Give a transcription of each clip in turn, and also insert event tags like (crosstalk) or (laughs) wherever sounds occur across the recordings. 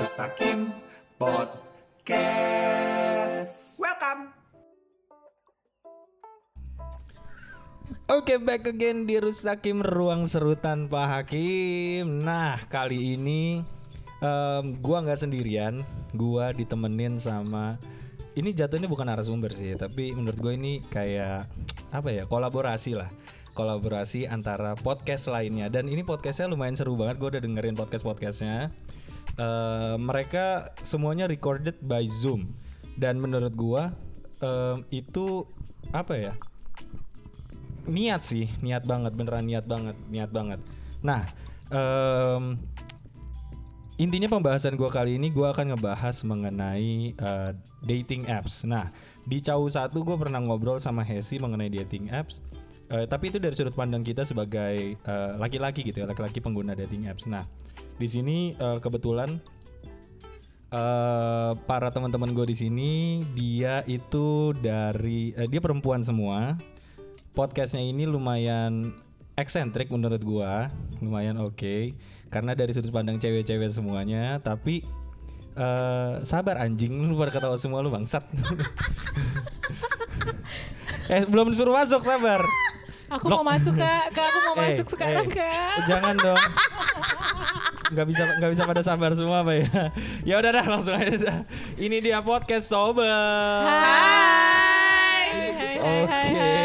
Rustakim Podcast. Welcome. Oke, back again di Rustakim Ruang Seru Tanpa Hakim. Nah, kali ini em, gua nggak sendirian, gua ditemenin sama ini jatuhnya bukan narasumber sih, tapi menurut gue ini kayak apa ya kolaborasi lah, kolaborasi antara podcast lainnya. Dan ini podcastnya lumayan seru banget, gue udah dengerin podcast podcastnya. Eh, mereka semuanya recorded by Zoom. Dan menurut gua em, itu apa ya? niat sih niat banget beneran niat banget niat banget. Nah em, intinya pembahasan gue kali ini gue akan ngebahas mengenai eh, dating apps. Nah di Cau satu gue pernah ngobrol sama Hesi mengenai dating apps. Eh, tapi itu dari sudut pandang kita sebagai laki-laki gitu ya laki-laki pengguna dating apps. Nah di sini eh, kebetulan eh para teman-teman gue di sini dia itu dari eh, dia perempuan semua. Podcastnya ini lumayan eksentrik menurut gua lumayan oke karena dari sudut pandang cewek-cewek semuanya tapi eh sabar anjing lu pada ketawa semua lu bangsat. (laughs) Eh belum disuruh masuk sabar. Aku mau masuk kak, kak aku mau (laughs) Eh, masuk sekarang eh, kak. jangan dong (laughs) nggak bisa nggak bisa pada sabar semua apa ya ya udah dah langsung aja dah ini dia podcast sober Hai, hai, hai, hai, Oke. hai.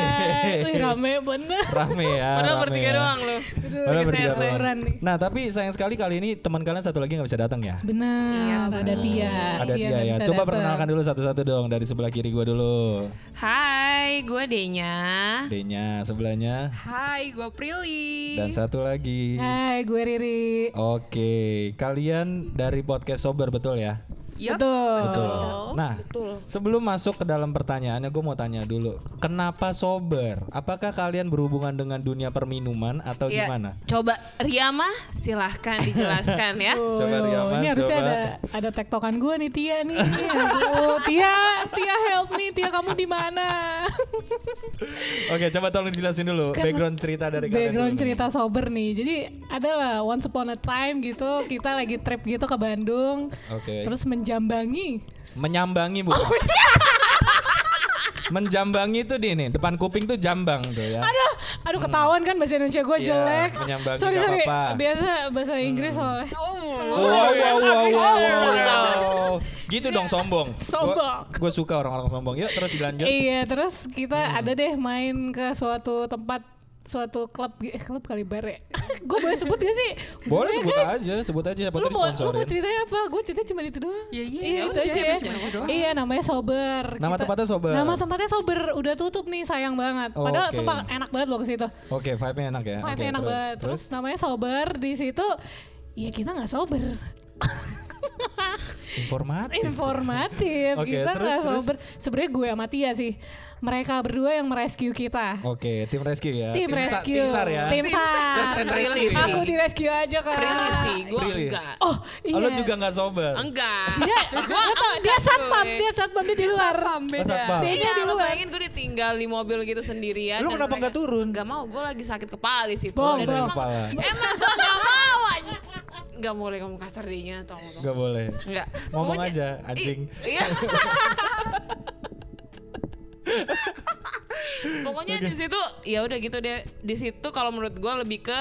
Wih rame bener. rame ya (laughs) Padahal bertiga ya. doang lu. Padahal bertiga doang. Nah tapi sayang sekali kali ini teman kalian satu lagi nggak bisa datang ya. Bener, ada Tia. Ada Tia ya. Coba perkenalkan dulu satu-satu dong dari sebelah kiri gua dulu. Hai, gue Denya. D-nya sebelahnya Hai, gue Prilly. dan satu lagi. Hai, gue Riri. Oke, kalian dari podcast sober betul ya? Yup. Betul. Betul. Nah, sebelum masuk ke dalam pertanyaannya, gue mau tanya dulu, kenapa sober? Apakah kalian berhubungan dengan dunia perminuman atau Ya, gimana? Coba Riama silahkan dijelaskan ya. (laughs) Coba Oh, Riama, Ini harusnya coba. ada ada tektokan gue nih Tia nih. Aduh, Tia, Tia help nih. Tia kamu di mana? (laughs) Oke, coba tolong dijelasin dulu Kan background cerita dari kalian. Background dulu nih. cerita sober nih. Jadi adalah once upon a time gitu kita lagi trip gitu ke Bandung. Oke. Terus menjambangi. Menyambangi Oh, bukan? iya. (laughs) Menjambangi tuh di nih, depan kuping tuh jambang tuh ya. Aduh, aduh ketahuan kan bahasa Indonesia gue Iya, jelek. menyambangi sorry sorry. Hmm. Biasa bahasa Inggris soalnya. Wow, wow, wow, wow, wow. Gitu dong sombong. Sombong. Gue suka orang-orang sombong. Yuk terus dilanjut. Iya, terus kita Hmm. ada deh main ke suatu tempat suatu klub eh, klub kali bare. (laughs) gue boleh sebut gak sih? Boleh Ya, sebut guys? aja, sebut aja siapa Lu tuh mau, lu mau ceritanya apa? Gue cerita cuma itu doang. Iya, iya, iya ya itu udah, aja cuma ya. itu doang. Iya namanya sober. Nama tempatnya Sober. Nama tempatnya sober. Udah tutup nih sayang banget. Oh, Padahal oke. sumpah enak banget loh ke situ. Oke, vibe-nya enak ya. Vibe Oke, enak terus, banget. Terus, namanya sober di situ. Ya kita nggak sober. (laughs) informatif. Informatif. Oke, kita terus, nggak terus? sober. Sebenarnya gue sama Tia sih. Mereka berdua yang merescue kita. Oke, tim rescue ya. Tim, Sa- rescue. Tim SAR ya. Tim SAR. Rescue. Aku di rescue aja kan. Prilly sih, gue enggak. Oh iya. Oh, lo juga nggak sober. Enggak. Dia, gua tau, dia satpam, dia satpam dia di luar. Satpam Oh, beda. satpam. Dia Iya, di lu luar. bayangin gue ditinggal di mobil gitu sendirian. Lu dan kenapa mereka- nggak turun? Nggak mau, gue lagi sakit kepala di situ. Sakit bong. emang, gue nggak mau. Nggak boleh ngomong kasar dinya, tolong tolong. Gak boleh. Enggak. Ngomong aja, anjing. Iya. (laughs) Pokoknya di situ ya udah gitu deh. Di situ kalau menurut gua lebih ke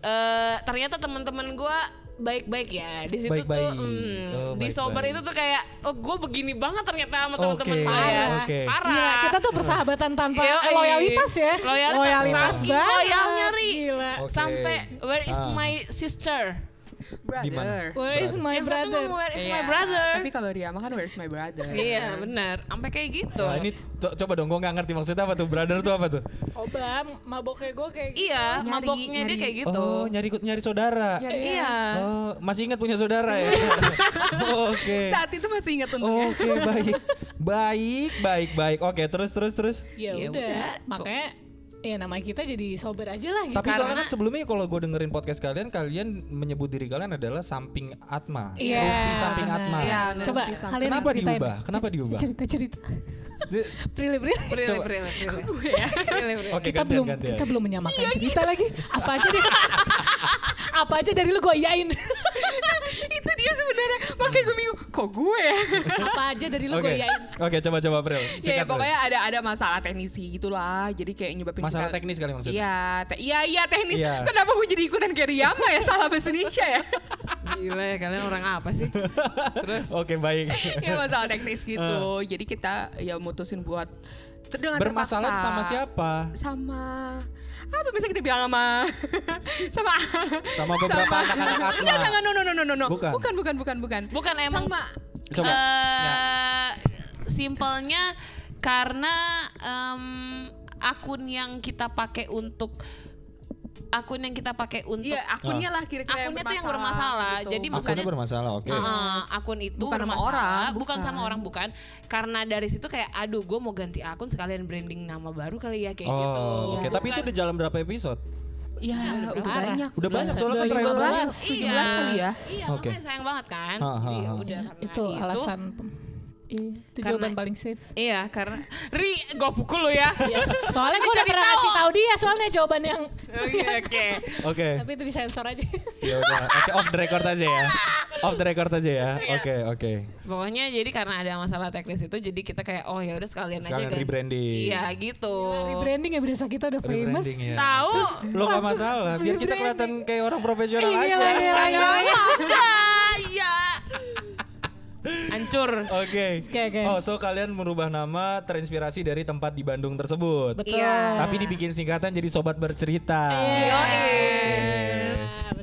eh ternyata teman-teman gua baik-baik ya. Di situ Baik-baik. tuh mm, Oh, di sober baik-baik. itu tuh kayak oh gua begini banget ternyata sama teman-teman gua ya. oke. Parah. Gila, kita tuh persahabatan tanpa Yoi. loyalitas ya. Loyalitas. Saking banget. loyalnya, Ri. Gila. Oke. sampai where is Ah. my sister? Mana? Where is my Yang satu brother? ngomong where is Iya, my brother? Tapi kalau Riyama kan where's my brother? Iya benar, sampai kayak gitu. Nah, ini co- coba dong, gue nggak ngerti maksudnya apa tuh. Brother tuh apa tuh? Oh bang, maboknya gue kayak gitu. Iya, Nyari- maboknya dia nyari- kayak gitu. Oh, nyari nyari saudara. Iya. Oh, masih ingat punya saudara ya? (laughs) Oke. Saat itu masih ingat untungnya. Oke, baik. Baik, baik, baik. Oke, terus terus terus. Ya Ya udah, udah. makanya ya nama kita jadi sober aja lah gitu. Tapi Karena- soalnya kan sebelumnya kalau gue dengerin podcast kalian, kalian menyebut diri kalian adalah samping Atma. Iya. Rupi samping Atma. Iya, Coba Rupi samping. kalian Kenapa diubah? Kenapa diubah? Cerita cerita. Prilly Prilly. Prilly, Coba. Prilly, Prilly. Kita belum kita belum menyamakan cerita lagi. Apa aja deh. (laughs) Apa aja dari lu gue iyain. (laughs) itu dia sebenarnya kok gue? Apa aja dari lu Oke. gue yain. Oke, coba coba April. ya, ya Singkat, pokoknya ada ada masalah teknisi gitulah. Jadi kayak nyebabin masalah kita teknis kali maksudnya. Iya, te- iya iya teknis. Iya. Kenapa gue jadi ikutan kayak Riyama ya salah bahasa Indonesia ya? Gila ya kalian orang apa sih? Terus Oke, baik. ya masalah teknis gitu. Jadi kita ya mutusin buat dengan Bermasalah terpaksa. sama siapa? Sama apa bisa kita bilang sama (laughs) sama Sama beberapa anak-anak Atma. Enggak, enggak, no, no, no, no, no, no. Bukan. bukan, bukan, bukan, bukan. bukan emang Sama Coba. eh simpelnya karena em, akun yang kita pakai untuk akun yang kita pakai untuk Iya, akunnya lah kira-kira Akunnya tuh yang bermasalah. gitu. Jadi Akunnya bukannya- bermasalah, oke. Heeh, akun itu Bukan sama bermasalah. orang, bukan. bukan. sama orang bukan karena dari situ kayak aduh gue mau ganti akun sekalian branding nama baru kali ya kayak gitu Oh, oke. Tapi itu udah jalan berapa episode? Ya, udah Parah. banyak. Udah banyak soalnya kan terakhir 17, Iya. 17 kali ya. iya Oke. makanya sayang banget kan Ha, ha, Iya, ha. udah karena Itu alasan. Iya, itu Karena- jawaban paling safe. iya karena Ri gue pukul lo ya Soalnya gue udah pernah tahu. ngasih tahu dia soalnya jawaban yang oke oke Oke. tapi itu disensor aja. Ya udah. Oke, off the record aja ya. Off the record aja ya. Iya. Oke, oke. pokoknya jadi karena ada masalah teknis itu jadi kita kayak oh ya udah sekalian, Sekalian aja kan rebranding. iya gitu Rebranding ya berasa kita udah famous. Ya. tahu Lo gak masalah, biar kita kelihatan kayak orang profesional Iya, aja. iya, iya, iya. iya hancur Oke. Oke, oke. Oh, so kalian merubah nama terinspirasi dari tempat di Bandung tersebut. Betul. Iya. Tapi dibikin singkatan jadi sobat bercerita. Iya.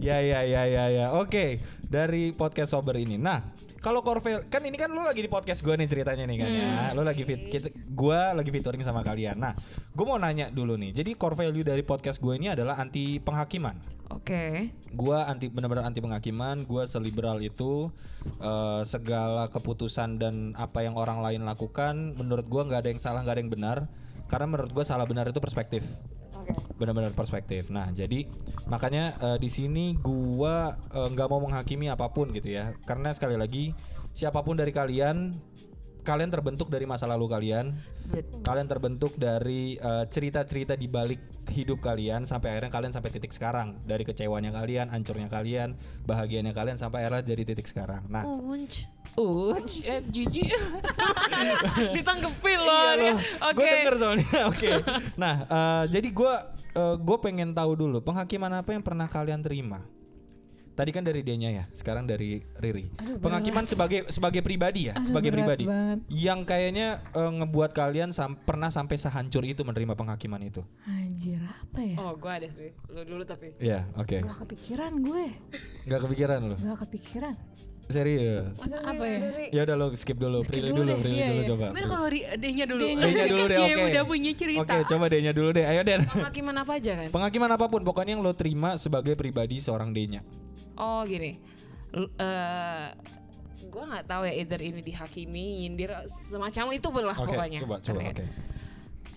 Ya ya ya ya ya. Oke, dari podcast sober ini. Nah, kalau Corvel kan ini kan lu lagi di podcast gue nih ceritanya nih kan ya. Lu lagi fit kita gua lagi featuring sama kalian. Nah, gue mau nanya dulu nih. Jadi core value dari podcast gue ini adalah anti penghakiman. oke Gua anti benar-benar anti penghakiman, gua seliberal itu eh, segala keputusan dan apa yang orang lain lakukan menurut gua nggak ada yang salah, nggak ada yang benar. Karena menurut gua salah benar itu perspektif. Benar-benar perspektif. Nah, jadi makanya eh, di sini gua eh, nggak mau menghakimi apa pun gitu ya. Karena sekali lagi siapa pun dari kalian kalian terbentuk dari masa lalu kalian. Kalian terbentuk dari eh, cerita-cerita di balik hidup kalian sampai akhirnya kalian sampai titik sekarang. Dari kecewanya kalian, hancurnya kalian, bahagianya kalian sampai akhirnya jadi titik sekarang. Nah, unj unj, eh, jijik. (laughs) ditanggepin loh Iya loh. oke Gue denger soalnya. (laughs) Oke. (laughs) Nah, eh, jadi gue gue pengen tahu dulu penghakiman apa yang pernah kalian terima. Tadi kan dari dianya ya, sekarang dari Riri. penghakiman sebagai sebagai pribadi ya, Aduh, sebagai berat pribadi. banget. Yang kayaknya eh, ngebuat kalian sam- pernah sampai sehancur itu menerima penghakiman itu. Anjir apa ya? oh gue ada sih lu dulu tapi Iya, oke. Gak kepikiran gue. Nggak kepikiran lo. Gak kepikiran. Serius. Apa ya? Ya udah lo skip dulu, Skip Prilly dulu dulu, Prilly iya, dulu iya. coba. Gimana kalau D-nya dulu? D-nya. D-nya dulu deh, oke. udah punya cerita. Oke, coba D-nya dulu deh. Ayo Den. penghakiman apa aja kan Penghakiman apa pun, pokoknya yang lo terima sebagai pribadi seorang D-nya. Oh gini L- eh gue nggak tahu ya either ini dihakimi nyindir semacam itu pun lah Oke, pokoknya coba coba Karena oke.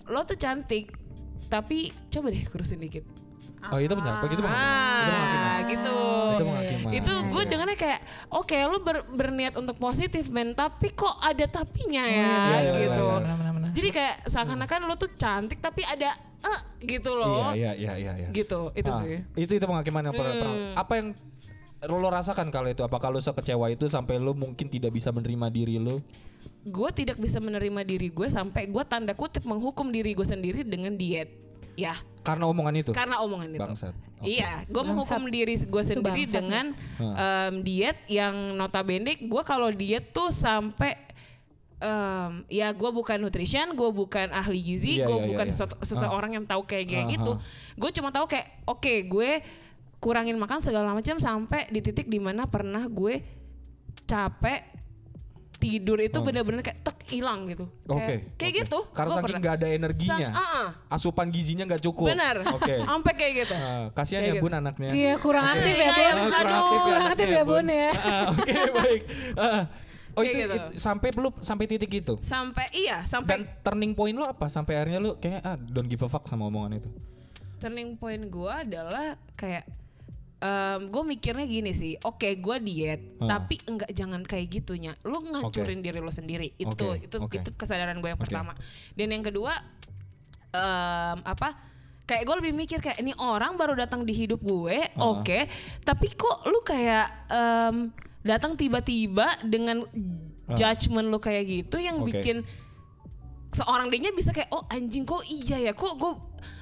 lo tuh cantik tapi coba deh kurusin dikit Oh, itu benar. Begitu Bang. Itu ah gitu Itu itu gue Iya. dengarnya kayak oke lo ber- berniat untuk positif men tapi kok ada tapinya ya iya, iya, gitu iya, iya. jadi kayak seakan-akan lo tuh cantik tapi ada eh gitu loh Iya, iya, iya, iya. gitu itu Ah, sih Itu itu penghakiman yang pernah. Hmm. Apa yang lo rasakan kalau itu? Apakah lo sekecewa itu sampai lo mungkin tidak bisa menerima diri lo? gue tidak bisa menerima diri gue sampai gue tanda kutip menghukum diri gue sendiri dengan diet ya Karena omongan itu. karena omongan itu Bangsat. Oke. Iya, gue menghukum diri gue sendiri bangsat, dengan em, diet yang notabene gue kalau diet tuh sampai em, ya gue bukan nutrition, gue bukan ahli gizi, Iya, gue iya, iya, bukan iya. sesuatu- seseorang yang tahu kayak kayak Ah, gitu. Gue cuma tahu kayak oke gue kurangin makan segala macam sampai di titik di mana pernah gue capek tidur itu Oh. bener-bener kayak tek hilang gitu. Oke. Kayak, kayak oke. gitu. Karena Gua saking pernah. nggak ada energinya. Sang- ah, ah. Asupan gizinya nggak cukup. Benar. Oke. (laughs) Sampai kayak gitu. Ah, kasihan Kayak ya gitu. Bun anaknya. Iya kurang aktif ya Bun. Ah, kurang aduh, aktif ya kurang aktif anaknya, ya Bun ya. Ah, Oke (laughs) baik. Ah, oh Kayak itu, gitu. itu sampai belum sampai titik itu. Sampai iya, sampai Dan turning point lo apa? Sampai akhirnya lo kayaknya ah don't give a fuck sama omongan itu. turning point gue adalah kayak gue mikirnya gini sih, oke gue diet, Ah. tapi enggak jangan kayak gitunya, lo ngancurin diri lo sendiri, itu Oke, itu oke. itu kesadaran gue yang Oke. pertama, dan yang kedua em, apa? Kayak gue lebih mikir kayak ini orang baru datang di hidup gue, Ah. oke, tapi kok lu kayak em, datang tiba-tiba dengan judgement lu kayak gitu yang Oke. bikin seorang dianya bisa kayak oh anjing kok iya ya kok gue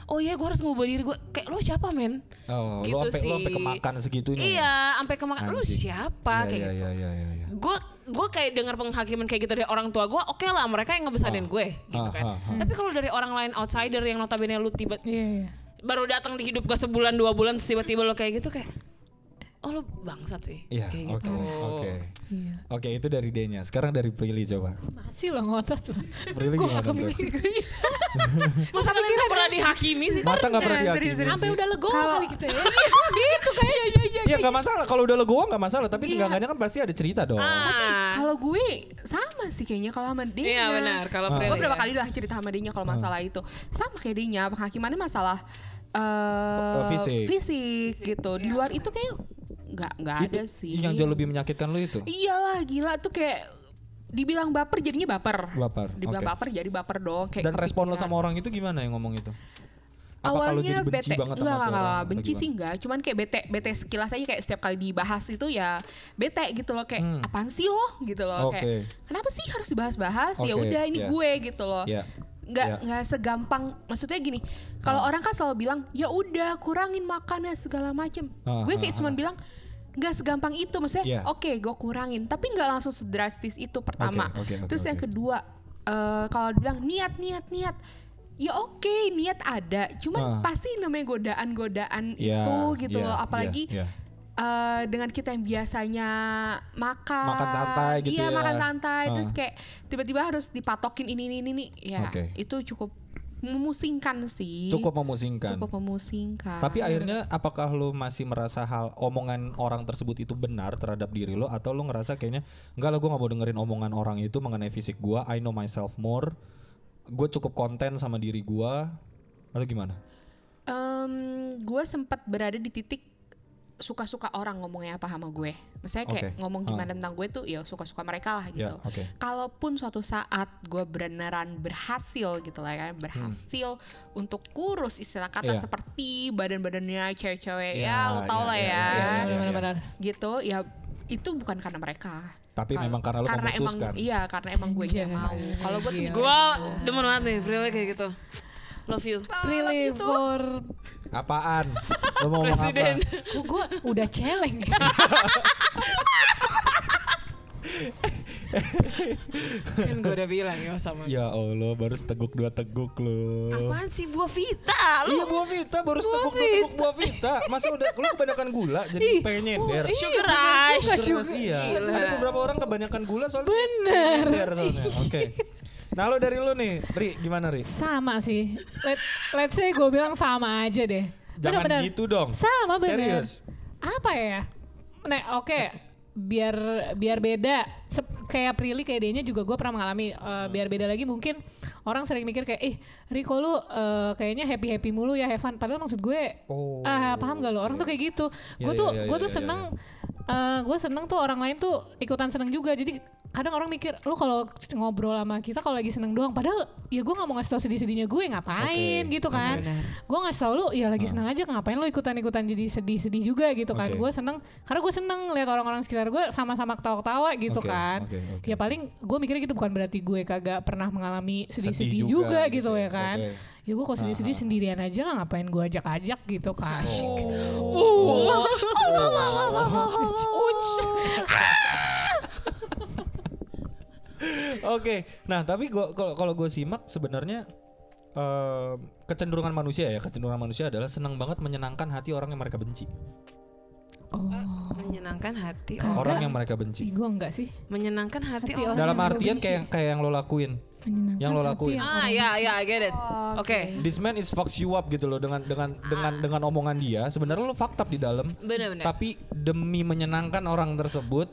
oh iya gue harus ngubah diri gue kayak lo siapa men Oh, Gitu lu sampai lu sampai sih. kemakan segitunya. ya? iya sampai kemakan Anjing. siapa Iya, kayak iya, gitu iya, iya, iya. gue gue kayak dengar penghakiman kayak gitu dari orang tua gue oke lah mereka yang ngebesarin Ah. gue gitu Ah, kan ah, ah. tapi kalau dari orang lain outsider yang notabene lu tiba Iya, iya. baru datang di hidup gue sebulan dua bulan tiba-tiba lo kayak gitu kayak oh lo bangsat sih Iya, oke, gitu oke. Iya. Oke, itu dari D-nya. Sekarang dari Prilly coba. Masih lo ngotot tuh. Prilly gimana? (laughs) masa kalian gak pernah dihakimi sih Masa nggak pernah dihakimi serius. Sampai sih? udah legowo Kalau- kali kita ya. (laughs) gitu kayak. Iya, iya, Iya nggak masalah. Kalau udah legowo nggak masalah. Tapi Iya. seenggaknya kan pasti ada cerita dong. ah Kalau gue sama sih kayaknya kalau sama dia. iya benar kalau Ah. Prilly Gue berapa ya. kali lah cerita sama dia kalau masalah itu. Sama kayak dia, penghakimannya masalah eh Oh, fisik. fisik gitu. Di luar itu kayak nggak nggak ada sih. Yang jauh lebih menyakitkan lu itu. Iyalah gila tuh kayak dibilang baper jadinya baper. Baper, Dibilang oke. baper jadi baper dong. Kayak Dan respon lo kepikiran. sama orang itu gimana yang ngomong itu? Apa Awalnya jadi benci bete, banget enggak, enggak, enggak, benci sih enggak, cuman kayak bete, bete sekilas aja kayak setiap kali dibahas itu ya bete gitu loh kayak Hmm. apaan sih lo gitu loh Oke. kayak kenapa sih harus dibahas-bahas ya Oke, udah ini iya. gue gitu loh Iya. nggak Iya. nggak segampang maksudnya gini kalau orang kan selalu bilang ya udah kurangin makannya segala macem Ah, gue kayak cuma ah. bilang nggak segampang itu maksudnya Iya. oke gue kurangin tapi nggak langsung sedrastis itu pertama Oke, oke, oke, terus yang oke. kedua eh, kalau bilang niat niat niat ya oke niat ada cuman pasti namanya godaan-godaan Iya, itu gitu iya, loh apalagi iya. eh, dengan kita yang biasanya makan Makan santai gitu iya ya. makan santai terus Ah. kayak tiba-tiba harus dipatokin ini ini ini, ya Oke. itu cukup memusingkan sih. Cukup memusingkan. cukup memusingkan. Tapi akhirnya apakah lu masih merasa hal omongan orang tersebut itu benar terhadap diri lo? Atau lu ngerasa kayaknya enggak lah gue nggak mau dengerin omongan orang itu mengenai fisik gua. I know myself more. Gue cukup konten sama diri gua. Atau gimana? gue sempat berada di titik suka-suka orang ngomongnya apa sama gue. Misalnya kayak Oke. ngomong Ah. gimana tentang gue tuh ya suka-suka mereka lah Ya, gitu. oke. Kalaupun suatu saat gue beneran berhasil gitu lah ya, berhasil untuk kurus istilah kata Hmm. Iya. seperti badan-badannya cewek-cewek Ya, ya, lo tau ya, lah ya, ya, ya. Benar-benar. gitu ya itu bukan karena mereka. Tapi Kal- memang karena lu emang memutuskan. iya karena emang gue gak mau. Kalau gue tuh Gue gitu. demen banget nih Prilly kayak gitu. Love you. Really for Apaan? Lu mau ngomong Presiden. apa? gue udah celeng. kan gue udah bilang ya sama. Ya Allah, baru seteguk dua teguk lu. Apaan sih buah vita? Lu Iya buah vita baru seteguk dua teguk buah vita. Masa udah lu kebanyakan gula jadi pengen nyender. sugar rush. Sugar rush, iya. Ada beberapa orang kebanyakan gula soalnya Bener soalnya. Oke. Nah lo dari lu nih, Ri, gimana Ri? sama sih. Let, let's say gue bilang sama aja deh. Jangan Bener-bener. gitu dong. Sama bener. Serius. Apa ya? Nah oke. Biar biar beda. Sep- kayak Prilly kayak dia juga gue pernah mengalami. eh, biar beda lagi mungkin orang sering mikir kayak, eh Riko lu eh, kayaknya happy happy mulu ya Evan. Padahal maksud gue, Oh. ah paham gak lo? Orang tuh kayak gitu. Iya, Gue tuh iya, iya, gue tuh iya, iya, seneng. Eh, gue seneng tuh orang lain tuh ikutan seneng juga. Jadi kadang orang mikir lu kalau ngobrol sama kita kalau lagi seneng doang. Padahal ya gue nggak mau ngasih tau sedih-sedihnya gue ngapain Oke, gitu kan? gue ngasih tau lu ya lagi seneng aja ngapain lu ikutan-ikutan jadi sedih-sedih juga? Gitu kan. Oke. gue seneng karena gue seneng lihat orang-orang sekitar gue sama-sama ketawa-ketawa gitu Oke, kan. oke, oke. ya paling gue mikirnya gitu bukan berarti gue kagak pernah mengalami Sedih sedih-sedih juga juga, gitu gitu ya, ya kan. Oke. Ya gue kalau sedih-sedih sendirian aja lah ngapain gue ajak-ajak gitu kan Oh. (laughs) Oke, nah tapi gua kalau kalau gue simak sebenarnya eh, kecenderungan manusia ya, kecenderungan manusia adalah senang banget menyenangkan hati orang yang mereka benci, menyenangkan hati Kagak. orang yang mereka benci. gue enggak sih menyenangkan hati, Hati orang. orang. Dalam yang artian benci. kayak kayak yang lo lakuin. Menyenangkan Yang lo lakuin. yang Ah ya ya I get it. Oke. This man is fucks you up gitu loh dengan dengan dengan dengan omongan dia. Sebenarnya lo fucked up di dalam. Bener-bener. Tapi demi menyenangkan orang tersebut,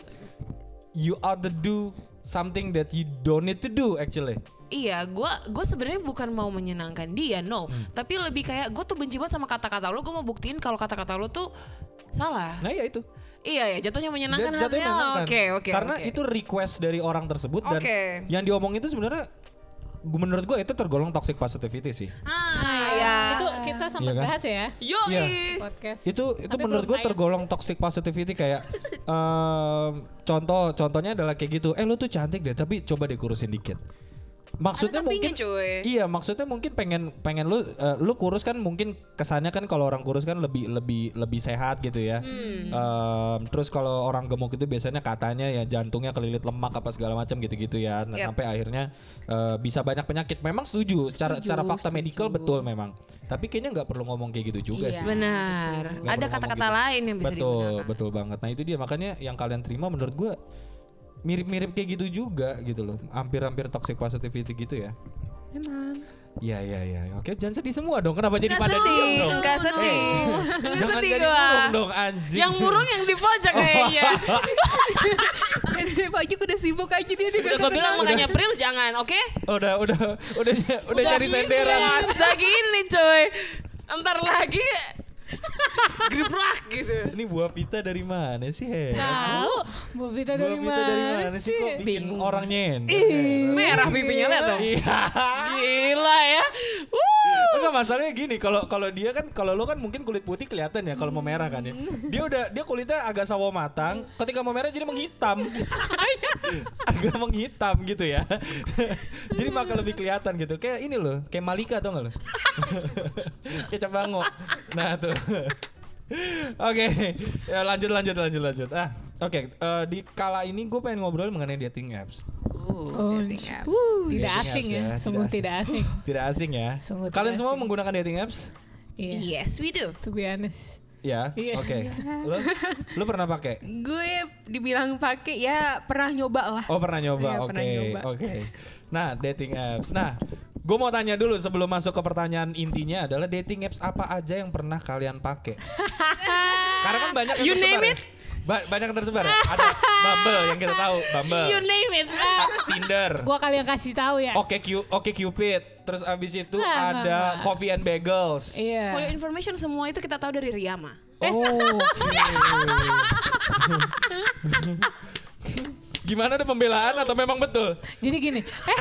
you ought to do something that you don't need to do actually. Iya, gua gua sebenarnya bukan mau menyenangkan dia, no. Hmm. Tapi lebih kayak gue tuh benci banget sama kata-kata lo. Gue mau buktiin kalau kata-kata lo tuh salah. Nah ya itu. Iya ya, jatuhnya menyenangkan Jat- jatuhnya menyenangkan. Oke oke. Karena oke. itu request dari orang tersebut dan yang diomong itu sebenarnya menurut gue itu tergolong toxic positivity sih. Ah ya. itu kita sempat Iya kan? bahas ya Yo Iya. podcast Itu itu Tapi menurut gue tergolong toxic positivity kayak (laughs) em, contoh contohnya adalah kayak gitu. Eh lu tuh cantik deh, tapi coba deh kurusin dikit. Maksudnya mungkin cuy. Iya, maksudnya mungkin pengen pengen lu eh, lu kurus kan mungkin kesannya kan kalau orang kurus kan lebih lebih lebih sehat gitu ya. Hmm. Em, terus kalau orang gemuk itu biasanya katanya ya jantungnya kelilit lemak apa segala macam gitu-gitu ya. Nah, Yap. sampai akhirnya eh, bisa banyak penyakit. Memang setuju secara Setuju, secara fakta setuju. medical betul memang. Tapi kayaknya nggak perlu ngomong kayak gitu juga Iya. sih. Benar. Ada kata-kata gitu. lain yang bisa betul, digunakan. betul banget. Nah, itu dia makanya yang kalian terima menurut gua mirip-mirip kayak gitu juga gitu loh. Hampir-hampir toxic positivity gitu ya. Memang. Iya iya iya. Oke, jangan sedih semua dong. Kenapa jadi Nggak pada sedih, diem dong? nggak sedih. Eh, jangan sedih jadi gua. murung dong anjing. Yang murung yang di pojok (laughs) kayaknya. Pak Juk udah sibuk aja dia Udah gue bilang makanya Pril jangan, oke? udah udah udah udah, nyari senderan. Ya, udah gini coy. Ntar lagi gebrak gitu. Ini buah pita dari mana sih? Tahu, Buah dari pita dari mana sih kok bikin Bingung. orang nyender? Merah pipinya lihat dong. Iya. Gila ya. Wuh. Enggak masalahnya gini, kalau kalau dia kan kalau lu kan mungkin kulit putih kelihatan ya kalau mau merah kan ya. Dia udah dia kulitnya agak sawo matang, ketika mau merah jadi menghitam. (laughs) agak menghitam gitu ya. jadi makan lebih kelihatan gitu. Kayak ini loh, kayak Malika tau gak lo? (laughs) kayak Cabango. Nah tuh. (laughs) Oke, ya lanjut lanjut lanjut lanjut. Ah, oke. eh, di kala ini gue pengen ngobrol mengenai dating apps. Oh, dating apps. uh, tidak Dating asing apps ya, ya, sungguh tidak tidak asing. Tidak asing ya. Sungguh tidak Kalian semua asing. menggunakan dating apps? Iya, Yes, we do. to be honest. Ya, Iya. oke. (laughs) Lo, lo pernah pakai? Gue dibilang pakai ya pernah nyoba lah. Oh pernah nyoba, Iya, oke, pernah nyoba. oke. Nah dating apps. Nah, gue mau tanya dulu sebelum masuk ke pertanyaan intinya adalah dating apps apa aja yang pernah kalian pakai? (laughs) Karena kan banyak yang You tersebar. name ya. Ba- banyak yang tersebar ya. Ada Bumble yang kita tahu, Bumble. You name it. Ah, Tinder. Gua kali yang kasih take ya. Oke Q, Oke Cupid. Terus abis itu nggak, ada nggak. Coffee and Bagels. Iya. For your information semua itu kita tahu dari Riyama. Oh. oke. (laughs) Gimana ada pembelaan atau memang betul? Jadi gini, eh. (laughs)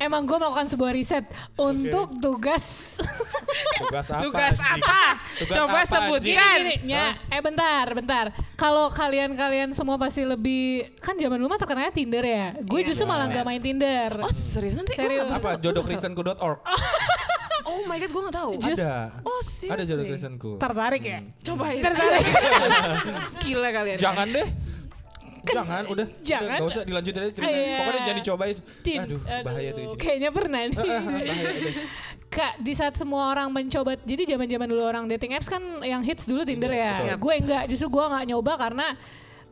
Emang gue melakukan sebuah riset untuk tugas Tugas (laughs) apa? Tugas apa? Tugas Coba apa, sebutkan. anjing? Gini, gini, ya, eh bentar, bentar. Kalau kalian-kalian semua pasti lebih kan zaman dulu mah terkenalnya Tinder ya. Gue Iya, justru malah nggak main Tinder. Oh serius nanti? Serius. Apa jodohkristenku.org? (laughs) Oh my god, gue gak tahu. Ada. Oh serius? Ada jodoh Kristenku. Tertarik ya? Cobain. Tertarik. (laughs) Gila kalian. Jangan deh. Jangan, udah. Jangan. Udah, Gak usah dilanjutin aja ceritanya. Iya. Pokoknya jangan dicobain. Tin- Aduh, bahaya tuh isinya. Kayaknya pernah nih. bahaya deh. Kak, di saat semua orang mencoba, jadi zaman-zaman dulu orang dating apps kan yang hits dulu Tinder ya. betul. Gue enggak, justru gue nggak nyoba karena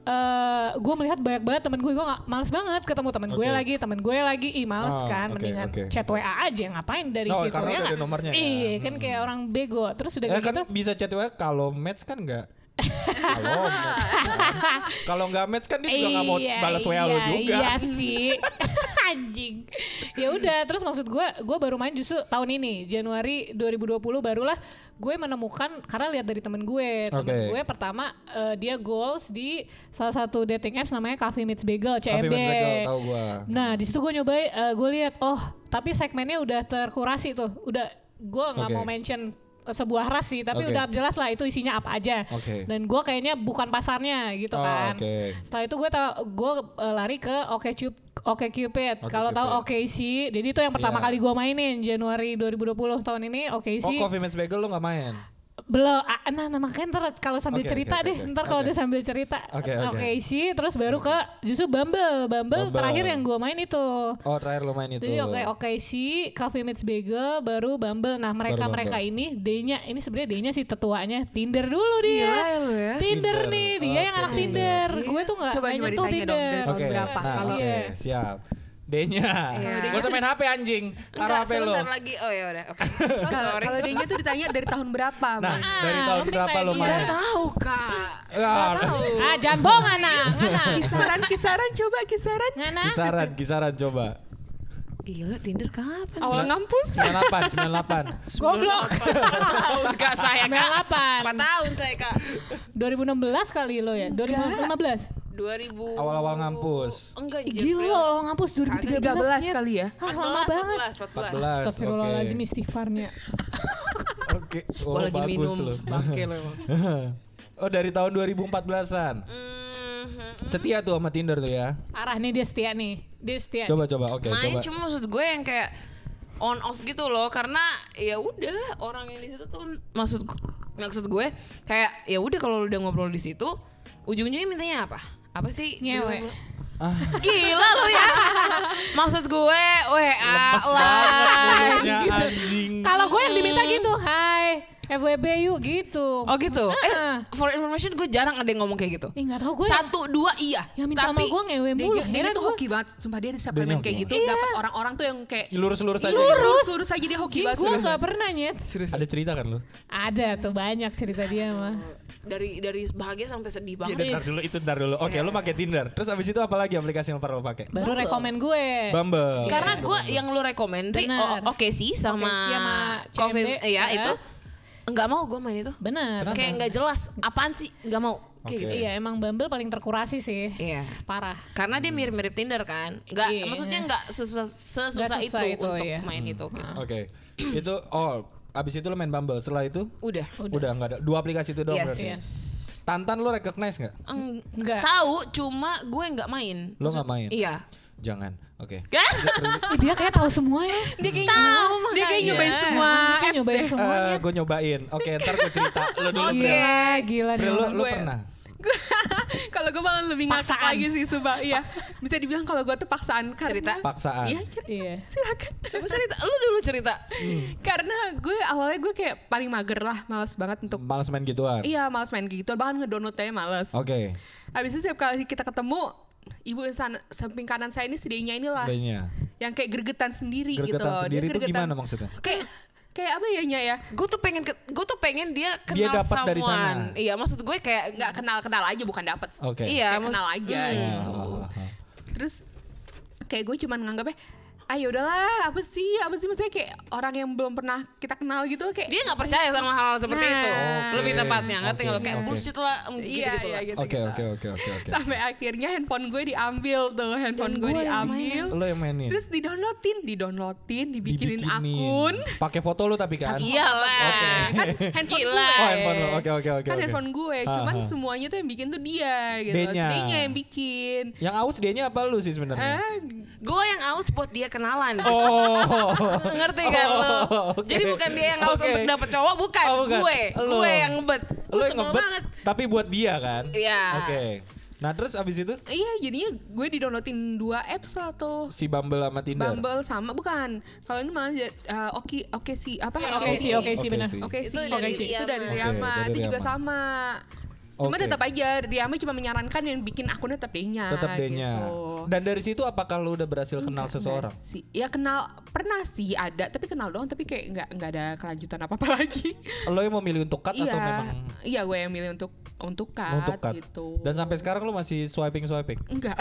eh gue melihat banyak banget temen gue, gue nggak males banget ketemu temen gue Oke. lagi, temen gue lagi, ih males Ah, kan, oke, mendingan oke. chat WA aja, ngapain dari Oh, situ karena ya ada nomornya ya. Iya, kan kayak orang bego. Terus udah kayak kan gitu, bisa chat WA kalau match kan enggak. (laughs) Kalau enggak match kan dia juga enggak mau Iya, balas WA lo iya, juga. Iya sih. (laughs) Anjing. Ya udah, terus maksud gue, gue baru main justru tahun ini, Januari 2020 barulah gue menemukan karena lihat dari temen gue. Temen Oke. gue pertama eh, dia goals di salah satu dating apps namanya Coffee Meets Bagel, Coffee CMB. Meets Bagel, tahu gua. Nah, di situ gue nyobain, eh, gue lihat, oh, tapi segmennya udah terkurasi tuh, udah gue nggak Oke. mau mention sebuah ras sih, tapi Oke. udah jelas lah itu isinya apa aja. Oke. Dan gue kayaknya bukan pasarnya gitu Oh, kan. oke. Setelah itu gue tau gue uh, lari ke Oke Cup Oke Cupid. Oke Kalau tahu. Oke sih, jadi itu yang pertama Iya. kali gue mainin Januari 2020 tahun ini Oke Oh, sih. Coffee Match Bagel lo enggak main? Belum, ah, nah, nah makanya ntar kalau sambil Oke, cerita oke, deh, oke, ntar kalau oke. udah sambil cerita. Oke, oke. sih, terus baru ke justru Bumble, Bumble, Bumble. terakhir yang gue main itu. Oh, terakhir lo main itu. Jadi oke oke sih, Coffee Meets Bagel, baru Bumble. Nah mereka Baru mereka Bumble. ini, D-nya ini sebenarnya D-nya sih tetuanya Tinder dulu dia. Gila ya lu ya. Tinder, Tinder. nih, dia yang Oke, anak Tinder. Gue tuh nggak Coba, nyentuh dong, Tinder. tahun Oke. berapa? Nah, Kalau- oke, Iya. siap. D-nya. Iya. Gak usah main HP anjing. Taruh Enggak, HP lo. sebentar lagi. Oh ya udah. Oke. (laughs) So Kalau dia tuh ditanya dari tahun berapa, Nah, Bang? dari Ah, tahun lu berapa lo main? Nggak tahu kak. Ya, Ah jangan bohong anak, anak, Kisaran, kisaran, coba kisaran. Kisaran, kisaran coba. Gila Tinder kapan? Awal ngampus. 98, 98. Goblok. Enggak saya kak. 98. 4 tahun saya kak. 2016 kali lo ya, 2015. 2000. Awal-awal ngampus. Enggak. Gila lo ngampus 2013 13 Nyet. kali ya. Ah, lama banget. 14. 14, 14. Astagfirullahaladzim oke. istighfarnya. (laughs) Oke. Gue Oh, lagi bagus minum lo. bangke lo emang. (laughs) Oh dari tahun 2014-an. Mhm. Setia tuh sama Tinder tuh ya. Parah nih dia setia nih. Dia setia. Coba coba oke main coba. cuma maksud gue yang kayak on off gitu loh karena ya udah orang yang di situ tuh maksud maksud gue kayak ya udah kalau lu udah ngobrol di situ ujung-ujungnya mintanya apa apa sih Ngewe. Ah, gila lu ya maksud gue WA lemes lah gitu. anjing. Kalau gue yang diminta gitu, hai FWB yuk gitu. oh gitu eh for information gue jarang ada yang ngomong kayak gitu nggak tahu gue yang, satu dua iya yang minta sama tapi gue ngewe Dia, mulu. dia, dia tuh gue. hoki banget, sumpah dia main hoki kayak gitu. Dapat orang-orang tuh yang kayak Lurus-lurus aja. lurus, lurus aja dia hoki banget. Gue serius. gak pernah nyet. Ada cerita kan lu? Ada tuh banyak cerita dia mah. dari dari bahagia sampai sedih Iya, banget ntar dulu itu ntar dulu. Oke, lu pakai Tinder. Terus abis itu apa lagi aplikasi yang pernah lu pakai? Baru rekomen gue. Bumble. Karena gue yang lu Benar. oh, oke sih sama, Oke sih sama Coffee, iya ya. itu. Enggak mau gue main itu. Bener. Kenapa? Kayak nggak jelas, apaan sih? Enggak mau. Kayak Oke. gitu. Iya emang Bumble paling terkurasi sih. Iya. Parah. Karena dia mirip-mirip Tinder kan. Enggak, Iya. maksudnya enggak sesusah, sesusah Nggak itu, itu, untuk iya. main itu. gitu. Oke. itu oh, abis itu lu main Bumble. Setelah itu Udah. udah nggak ada dua aplikasi itu doang Yes. berarti. Yes. Tantan lu recognize nggak? Eng- Enggak. Tahu, cuma gue nggak main. Lu nggak main? Iya. Jangan. Oke. (laughs) Kan? Ih, dia kayak tahu semua ya. Dia kayak Tahu, dia kayak nyobain semua Dia apps nyobain deh. semuanya. gue nyobain. Oke, ntar gue cerita. Lu dulu. Bril. Gila, gila nih Bril, lu, pernah? (laughs) kalau gue malah lebih ngakak Paksaan. lagi sih sumpah. Iya. Bisa dibilang kalau gue tuh paksaan karena Cerita. Paksaan. Iya, cerita. Iya. Silakan. Coba cerita, lu dulu cerita. karena gue awalnya gue kayak paling mager lah, males banget untuk Males main gituan. Iya, males main kayak gitu. Bahkan ngedownloadnya males. Oke. Habis itu setiap kali kita ketemu, ibu yang sana- samping kanan saya ini sedihnya inilah yang kayak gergetan sendiri gitu Gergetan loh. sendiri Dia itu gergetan. gimana maksudnya? Kayak kayak apa ya Nya ya? Gue tuh pengen, gue tuh pengen dia kenal Dia dapat dari someone. sana. Iya, maksud gue kayak Nggak kenal-kenal aja bukan dapet. Oke. Iya, Kayak maksud- kenal aja Hmm. gitu. Ah. Terus kayak gue cuman nganggapnya ah ya udahlah apa sih apa sih maksudnya kayak orang yang belum pernah kita kenal gitu kayak dia nggak percaya sama hal, -hal seperti Nah. itu. Oke. Lebih tepatnya nggak lo kayak oke. bullshit lah gitu iya gitu. iya gitu, Oke gitu. oke oke oke oke. sampai akhirnya handphone gue diambil tuh handphone gue diambil Lo yang mainin. terus didownloadin didownloadin dibikinin, Dibikinin. akun Pakai foto lu tapi kan? Iyalah. kan (laughs) handphone Gila. gue Oh handphone lo. Oke oke oke. kan oke. handphone gue cuman Ah, ah. semuanya tuh yang bikin tuh dia gitu. D-nya yang bikin Yang aus dianya apa lu sih sebenarnya? eh Gue yang aus buat dia kenalan. Oh. (laughs) Ngerti kan lo? Oh, oke. Jadi bukan dia yang aus Oke. untuk dapet cowok, bukan. Oh, bukan. Gue, Lo. gue yang ngebet. Lo Gue yang ngebet banget. tapi buat dia kan? Iya. Oke. Nah terus abis itu iya jadinya gue didownloadin dua apps lah tuh si Bumble sama Tinder. Bumble sama bukan kalau ini malah uh, oke oke sih apa Iya, Oke sih, oke sih Oke benar. sih. Oke dari itu dari Riyama, itu juga sama. Cuma Oke. tetap aja Riyama cuma menyarankan yang bikin akunnya tetap D-nya. Tetap D-nya. Gitu. Dan dari situ apakah lu udah berhasil kenal Enggak, seseorang? enggak sih. Ya kenal pernah sih ada, tapi kenal doang tapi kayak nggak nggak ada kelanjutan apa apa (laughs) lagi. Lo yang memilih untuk cut iya, atau memang iya gue yang milih untuk untuk cut, untuk cut? gitu. Dan sampai sekarang lu masih swiping swiping? enggak.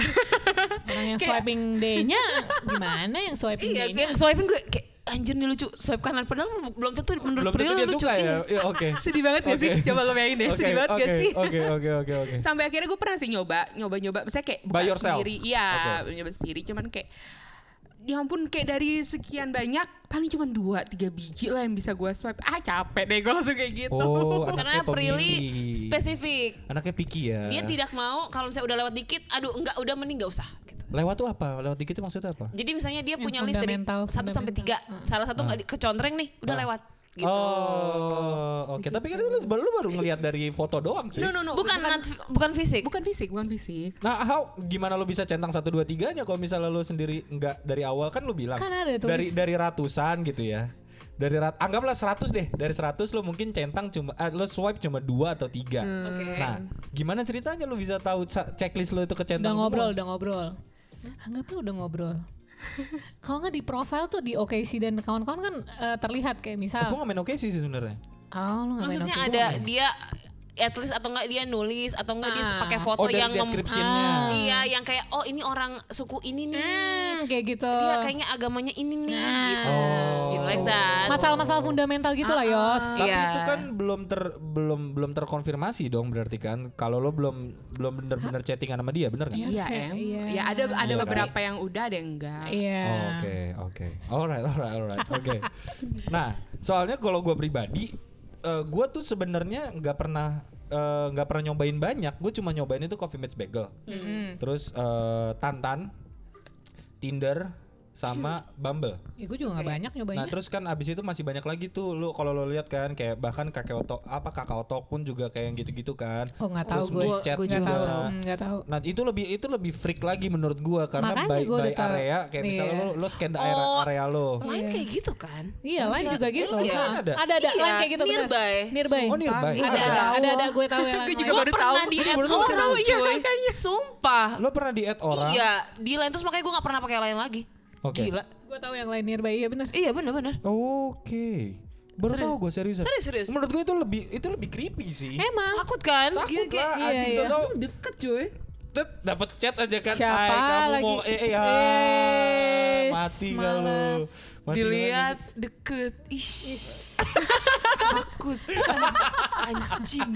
Orang yang Kayak- swiping D-nya gimana yang swiping Iya, D-nya? yang swiping gue kayak anjir nih lucu swipe kanan padahal belum tentu menurut Belum tentu dia lucu. suka ya? Iya. (laughs) Ya oke. Sedih banget gak sih? Coba lo bayangin deh, Oke, sedih banget oke, gak sih? Oke oke oke oke. (laughs) Sampai akhirnya gue pernah sih nyoba, nyoba-nyoba, misalnya kayak buka sendiri, iya, Oke. nyoba sendiri, cuman kayak ya ampun kayak dari sekian banyak paling cuma dua tiga biji lah yang bisa gue swipe ah capek deh gue langsung kayak gitu Oh, Karena anaknya Prilly spesifik. Anaknya picky ya. Dia tidak mau kalau misalnya udah lewat dikit, aduh enggak udah mending enggak usah gitu. Lewat tuh apa? Lewat dikit itu maksudnya apa? Jadi misalnya dia Yang punya list dari 1 sampai 3. Salah satu enggak di- kecontreng nih, udah Ah. lewat gitu. Oh, oke. Tapi kan itu lu baru lu baru ngelihat dari foto doang sih. no no no bukan bukan, bukan fisik. bukan fisik bukan fisik Nah, how gimana lo bisa centang satu dua tiganya kalau misalnya lo sendiri nggak dari awal kan lo bilang Kan ada tulis. dari dari ratusan gitu ya. Dari rat, anggaplah 100 deh. Dari 100 lo mungkin centang cuma eh, lo swipe cuma dua atau tiga. Oke. Nah, gimana ceritanya lo bisa tahu checklist lo itu kecentang Udah semua? ngobrol, udah ngobrol. Anggapnya udah ngobrol. (laughs) Kalau nggak di profile tuh di OKC dan kawan-kawan kan eh, terlihat kayak misal, Aku nggak main oke sih sebenarnya. oh lu main Maksudnya OKC. ada dia at least atau enggak dia nulis atau enggak dia Ah. pakai foto Oh, dari yang. Ah, iya yang kayak oh ini orang suku ini nih. Hmm, kayak gitu. Dia kayaknya agamanya ini nih Nah. gitu. Oh. Gitu like that. Masalah-masalah fundamental gitu lah, Yos. Tapi Iya. itu kan belum ter belum belum terkonfirmasi dong berarti kan kalau lo belum belum bener-bener chattingan sama dia bener nggak? Iya, iya em iya. ya ada ada Iya, kan? beberapa yang udah ada yang enggak Iya. Oh, Oke, oke. Alright, alright, alright. Oke. (laughs) Nah, soalnya kalau gue pribadi, gue tuh sebenarnya nggak pernah eh, nggak pernah nyobain banyak. Gue cuma nyobain itu Coffee Meets Bagel. Terus eh, Tantan, Tinder, sama Bumble. Ya gue juga nggak banyak Nah nyobainnya. terus kan abis itu masih banyak lagi tuh lu kalau lo lihat kan kayak bahkan kakek otok apa kakak otok pun juga kayak yang gitu-gitu kan. oh nggak tahu gue. WeChat Nggak juga. tahu. Hmm, Nggak tahu. Nah itu lebih itu lebih freak lagi menurut gua karena Makanya by, gua by udah tahu. area kayak misalnya Iya. lo lo scan area, Oh. area lo. Lain kayak gitu kan? Iya, lain juga gitu. Iya, Nah, ada. ada ada Iya, lain kayak gitu nearby. Nearby. Oh nearby. Ada ada ada ada gue tahu yang Gue lain. juga Gua baru pernah tahu. di Gue add tahu. orang Iya, cuy. makanya. Sumpah. Lo pernah di add orang? Iya, di lain terus makanya gue gak pernah pakai lain lagi. Oke. Gila. Gue tahu yang lain nearby iya bener. Iya bener-bener. Oke. Baru Serius. tahu gue serius. Serius, serius. Menurut gue itu lebih itu lebih creepy sih. Emang. Takut kan? Takut Gila, kayak- lah iya, anjing iya. tuh Deket cuy. Tet, dapat chat aja kan. Siapa Hai, kamu lagi? mau eh, eh. Yes, mati gak lu? malas. Mati Dilihat deket. Ish. (laughs) Takut. Anjing.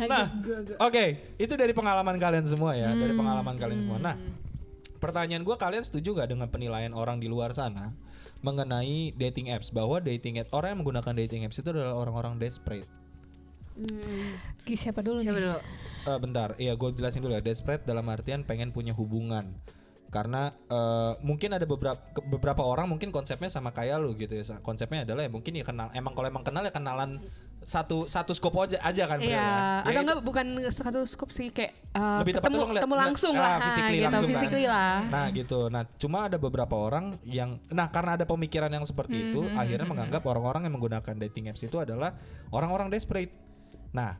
Nah, oke, itu dari pengalaman kalian semua ya, dari Hmm. pengalaman kalian semua. Nah, pertanyaan gua kalian setuju gak dengan penilaian orang di luar sana mengenai dating apps bahwa dating apps orang yang menggunakan dating apps itu adalah orang-orang desperate. Ki, siapa dulu Siapa nih? dulu? Eh, bentar, iya gue jelasin dulu ya. Desperate dalam artian pengen punya hubungan. Karena eh, mungkin ada beberapa beberapa orang mungkin konsepnya sama kayak lu gitu ya. Konsepnya adalah ya mungkin ya kenal emang kalau emang kenal ya kenalan satu satu skop aja aja kan Iya, ya. Ya atau enggak bukan satu scope sih kayak uh, Lebih ketemu ngeliat- ketemu langsung ah, lah, physically gitu, langsung kan. lah. Nah gitu. Nah cuma ada beberapa orang yang, nah karena ada pemikiran yang seperti itu, Hmm, akhirnya menganggap orang-orang yang menggunakan dating apps itu adalah orang-orang desperate. Nah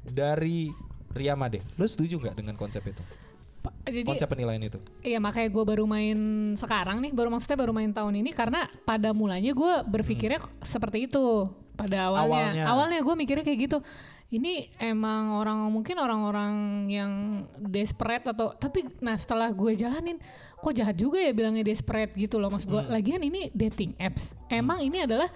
dari Riyama deh, lu setuju nggak dengan konsep itu? Jadi Konsep penilaian itu? Iya makanya gue baru main sekarang nih, baru maksudnya baru main tahun ini karena pada mulanya gue berpikirnya seperti itu pada awalnya. Awalnya. Awalnya, gue mikirnya kayak gitu. Ini emang orang mungkin orang-orang yang desperate atau tapi nah setelah gue jalanin kok jahat juga ya bilangnya desperate gitu loh maksud gue. Lagian ini dating apps. Emang ini adalah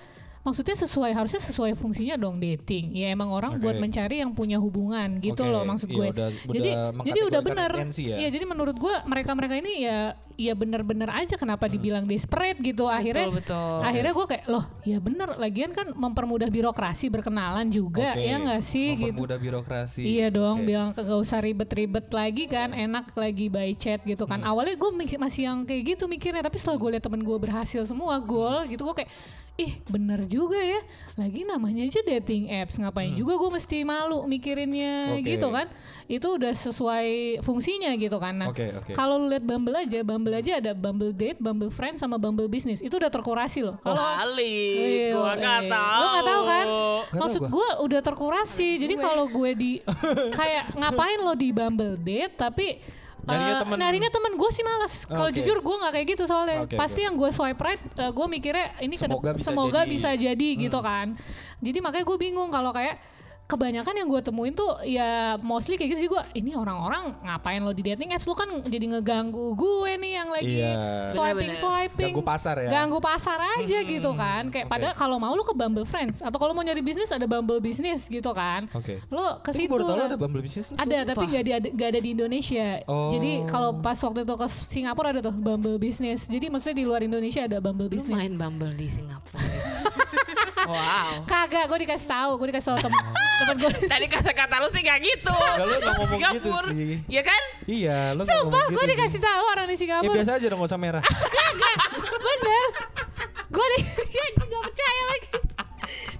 maksudnya sesuai harusnya sesuai fungsinya dong dating. Ya emang orang Oke. buat mencari yang punya hubungan gitu Oke, loh maksud iya, gue. udah- jadi udah jadi udah benar. ya? Iya, jadi menurut gua mereka-mereka ini ya ya bener-bener aja kenapa dibilang desperate gitu. Akhirnya Betul, betul. akhirnya gua kayak loh, ya bener lagian kan mempermudah birokrasi berkenalan juga Oke, ya nggak sih gitu. Mempermudah birokrasi. Iya dong, Oke. bilang ke gak usah ribet-ribet lagi kan, enak lagi by chat gitu kan. Hmm. Awalnya gue masih yang kayak gitu mikirnya, tapi setelah gue liat temen gue berhasil semua gol gitu, gue kayak, ih bener juga ya. Lagi namanya aja dating apps, ngapain juga gue mesti malu mikirinnya Hmm. Oke. gitu kan? Itu udah sesuai fungsinya gitu kan. Nah, Oke, oke. kalau lu lihat Bumble aja, Bumble aja ada Bumble Date, Bumble Friend sama Bumble Business. Itu udah terkurasi loh. Kalau Kali. Iya, Gua gak eh. tahu. Lo gak tahu kan? tahu Maksud gue udah terkurasi. Jadi kalau gue di (laughs) kayak ngapain lo di Bumble date tapi Nyarinya eh, temen. nyarinya temen gue sih males. Kalau Oke. jujur gue nggak kayak gitu soalnya. Oke, Pasti oke. yang gue swipe right, gue mikirnya ini Semoga dep- bisa semoga jadi. bisa jadi gitu kan. Jadi makanya gue bingung kalau kayak kebanyakan yang gue temuin tuh ya mostly kayak gitu juga ini orang-orang ngapain lo di dating apps lo kan jadi ngeganggu gue nih yang lagi Iya. swiping Bener-bener. swiping Ganggu pasar ya? ganggu pasar aja gitu kan kayak Oke. padahal kalau mau lu ke Bumble Friends atau kalau mau nyari bisnis ada Bumble Business gitu kan Oke. lo ke situ baru tahu lo lah. ada Bumble Business ada tapi gak ada gak ada di Indonesia Oh. jadi kalau pas waktu itu ke Singapura ada tuh Bumble Business jadi maksudnya di luar Indonesia ada Bumble Lu Business main Bumble di Singapura. (laughs) wow. kagak gue dikasih tahu gue dikasih tahu temen (laughs) temen gue Tadi kata-kata lu sih gak gitu. Enggak, lu nggak ngomong gitu Singapura. sih. Iya kan? Iya, lo nggak Sumpah ngomong gue gitu dikasih sih. tahu orang di Ya Singapura biasa aja dong, gak usah merah. (laughs) bener gue di (laughs) gak percaya lagi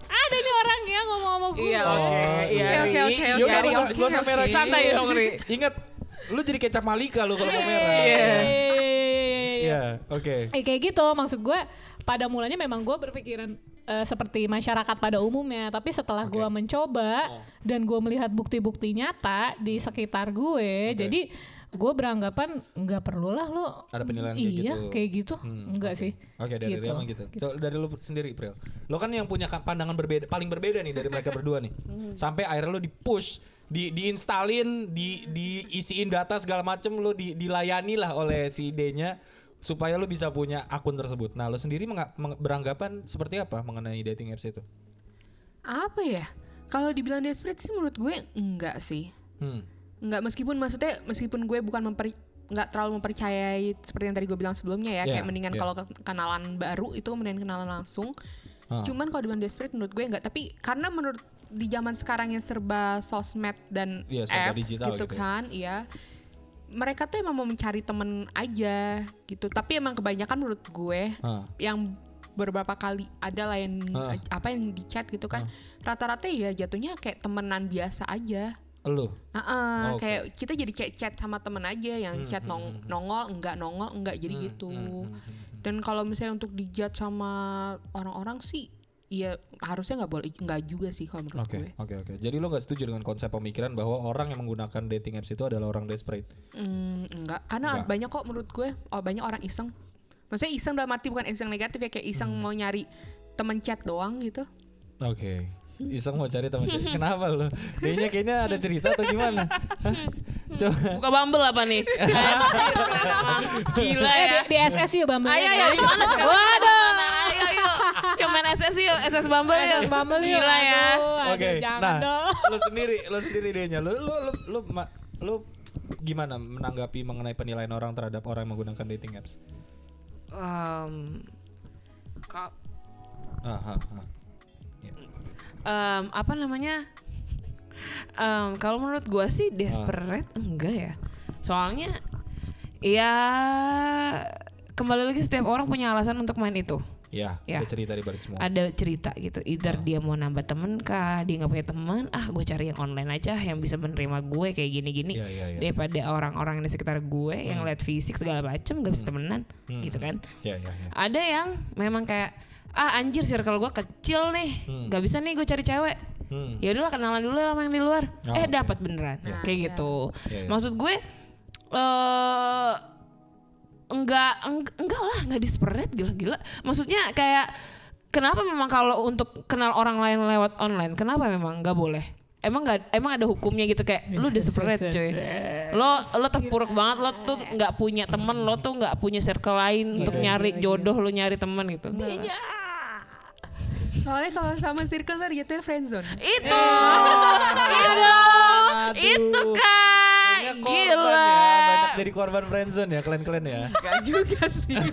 ada nih orang yang ngomong sama gue Iya, Oh, oke. Iya, Oke, oke, Ri. oke, Ya oke, oke, gak usah- oke, gak usah oke. merah. Santai dong, Ri. Ingat, lu jadi kecap Malika lu kalau merah. Iya. Iya, oke. Eh, kayak gitu maksud gue pada mulanya memang gue berpikiran eh, seperti masyarakat pada umumnya tapi setelah Oke. gue mencoba dan gue melihat bukti-bukti nyata di sekitar gue jadi gue beranggapan nggak perlu lah lo Ada penilaian kayak iya gitu. kayak gitu Hmm, enggak oke. sih Oke dari Gitu. Riyama gitu. So, dari lu sendiri, Pril. Lo kan yang punya pandangan berbeda, paling berbeda nih dari mereka berdua nih. (laughs) Sampai akhirnya lo di push, di diinstalin, di diisiin data segala macem, lo di, dilayani lah oleh si idenya supaya lo bisa punya akun tersebut. Nah, lo sendiri beranggapan seperti apa mengenai dating apps itu? Apa ya? Kalau dibilang desperate sih menurut gue enggak sih. Hmm. Enggak meskipun maksudnya meskipun gue bukan memper nggak terlalu mempercayai seperti yang tadi gue bilang sebelumnya ya Iya, kayak mendingan iya. kalau ke- kenalan baru itu mendingan kenalan langsung Ah. cuman kalau dibilang desperate menurut gue enggak tapi karena menurut di zaman sekarang yang serba sosmed dan Iya, serba apps digital gitu gitu ya. kan, iya. Mereka tuh emang mau mencari temen aja gitu. Tapi emang kebanyakan menurut gue Hah. yang beberapa kali ada lah yang Heeh. apa yang di chat gitu kan. Rata-rata ya jatuhnya kayak temenan biasa aja. Lu. Heeh, Oke. kayak kita jadi kayak chat sama temen aja yang Hmm, chat hmm, nong- hmm, hmm. nongol enggak nongol enggak jadi gitu. Hmm, hmm, hmm, hmm. Dan kalau misalnya untuk dijat sama orang-orang sih, ya harusnya nggak boleh, nggak juga sih kalau menurut Oke, gue. oke, oke. Jadi lo nggak setuju dengan konsep pemikiran bahwa orang yang menggunakan dating apps itu adalah orang desperate? Hmm, enggak, karena Enggak. banyak kok menurut gue, oh banyak orang iseng. Maksudnya iseng dalam arti bukan iseng negatif ya, kayak iseng Hmm. mau nyari temen chat doang gitu. Oke. Iseng mau cari teman cewek. Kenapa lo? Kayaknya kayaknya ada cerita atau gimana? Hah? Coba. Buka Bumble apa nih? Gila Eh, ya. di, di SS yuk Bambang. Ayo ayo gimana sekarang? Waduh. Ayo ayo. Yang main SS yuk, SS Bumble yuk. SS Bumble yuk. Gila ya. Oke. Nah, lo sendiri, lo sendiri dehnya. Lo lo lo lo, lo gimana menanggapi mengenai penilaian orang terhadap orang yang menggunakan dating apps? Um, ka- Ah, ah, ah. Ya. em, apa namanya? Em, kalau menurut gua sih desperate enggak ya. Soalnya ya kembali lagi setiap orang punya alasan untuk main itu. Ya, Ya. ada cerita di balik semua. Ada cerita gitu. Either dia mau nambah temen kah, dia nggak punya teman, ah gue cari yang online aja yang bisa menerima gue kayak gini-gini. Iya, iya, iya. Daripada orang-orang di sekitar gue yang lihat fisik segala macem gak bisa temenan Hmm. gitu kan. Ya, ya, ya. Ada yang memang kayak ah anjir circle gue kecil nih, Hmm. nggak bisa nih gue cari cewek. Hmm. Ya udahlah kenalan dulu lah sama yang di luar. Oh, eh oke. dapat beneran Nah, kayak iya. gitu. Iya, iya. Maksud gue eh enggak eng- enggak lah nggak disperate gila-gila. Maksudnya kayak kenapa memang kalau untuk kenal orang lain lewat online kenapa memang nggak boleh? Emang nggak emang ada hukumnya gitu kayak lu desperate cuy. Lo lo terpuruk banget lo tuh nggak punya temen lo tuh nggak punya circle lain untuk Oke. nyari jodoh lo nyari temen gitu. Soalnya kalau sama circle ntar jatuhnya friendzone. Itu itu Aduh. itu kak korban gila. ya, banyak jadi korban friendzone ya kalian-kalian ya. Gak juga sih. (laughs)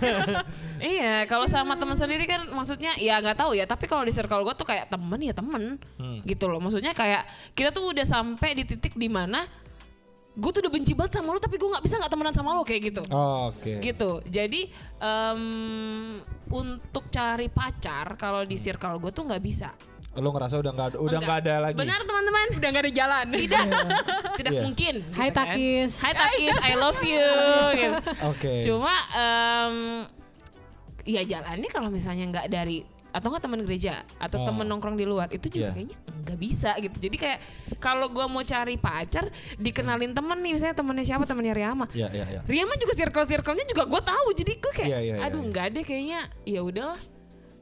Iya, kalau sama teman sendiri kan maksudnya ya nggak tahu ya. Tapi kalau di circle gue tuh kayak temen ya temen, Hmm. gitu loh. Maksudnya kayak kita tuh udah sampai di titik di mana gue tuh udah benci banget sama lo, tapi gue nggak bisa nggak temenan sama lo kayak gitu. Oh, Oke. Gitu. Jadi em, untuk cari pacar kalau di circle gue tuh nggak bisa. Lo ngerasa udah nggak udah nggak ada lagi. Benar teman-teman? Udah gak ada jalan. Tidak, (laughs) tidak Iya. mungkin. Hai gitu kan. Takis. Hai Takis, I love you. (laughs) gitu. Oke. Cuma em, ya jalannya kalau misalnya nggak dari atau nggak teman gereja atau Oh. temen nongkrong di luar itu juga Iya. kayaknya nggak bisa gitu. Jadi kayak kalau gua mau cari pacar dikenalin temen nih misalnya temennya siapa temennya Riama. Iya, iya, iya. Riama juga circle circle-nya juga gue tahu jadi gue kayak Iya, iya, iya, aduh iya. nggak deh kayaknya ya udahlah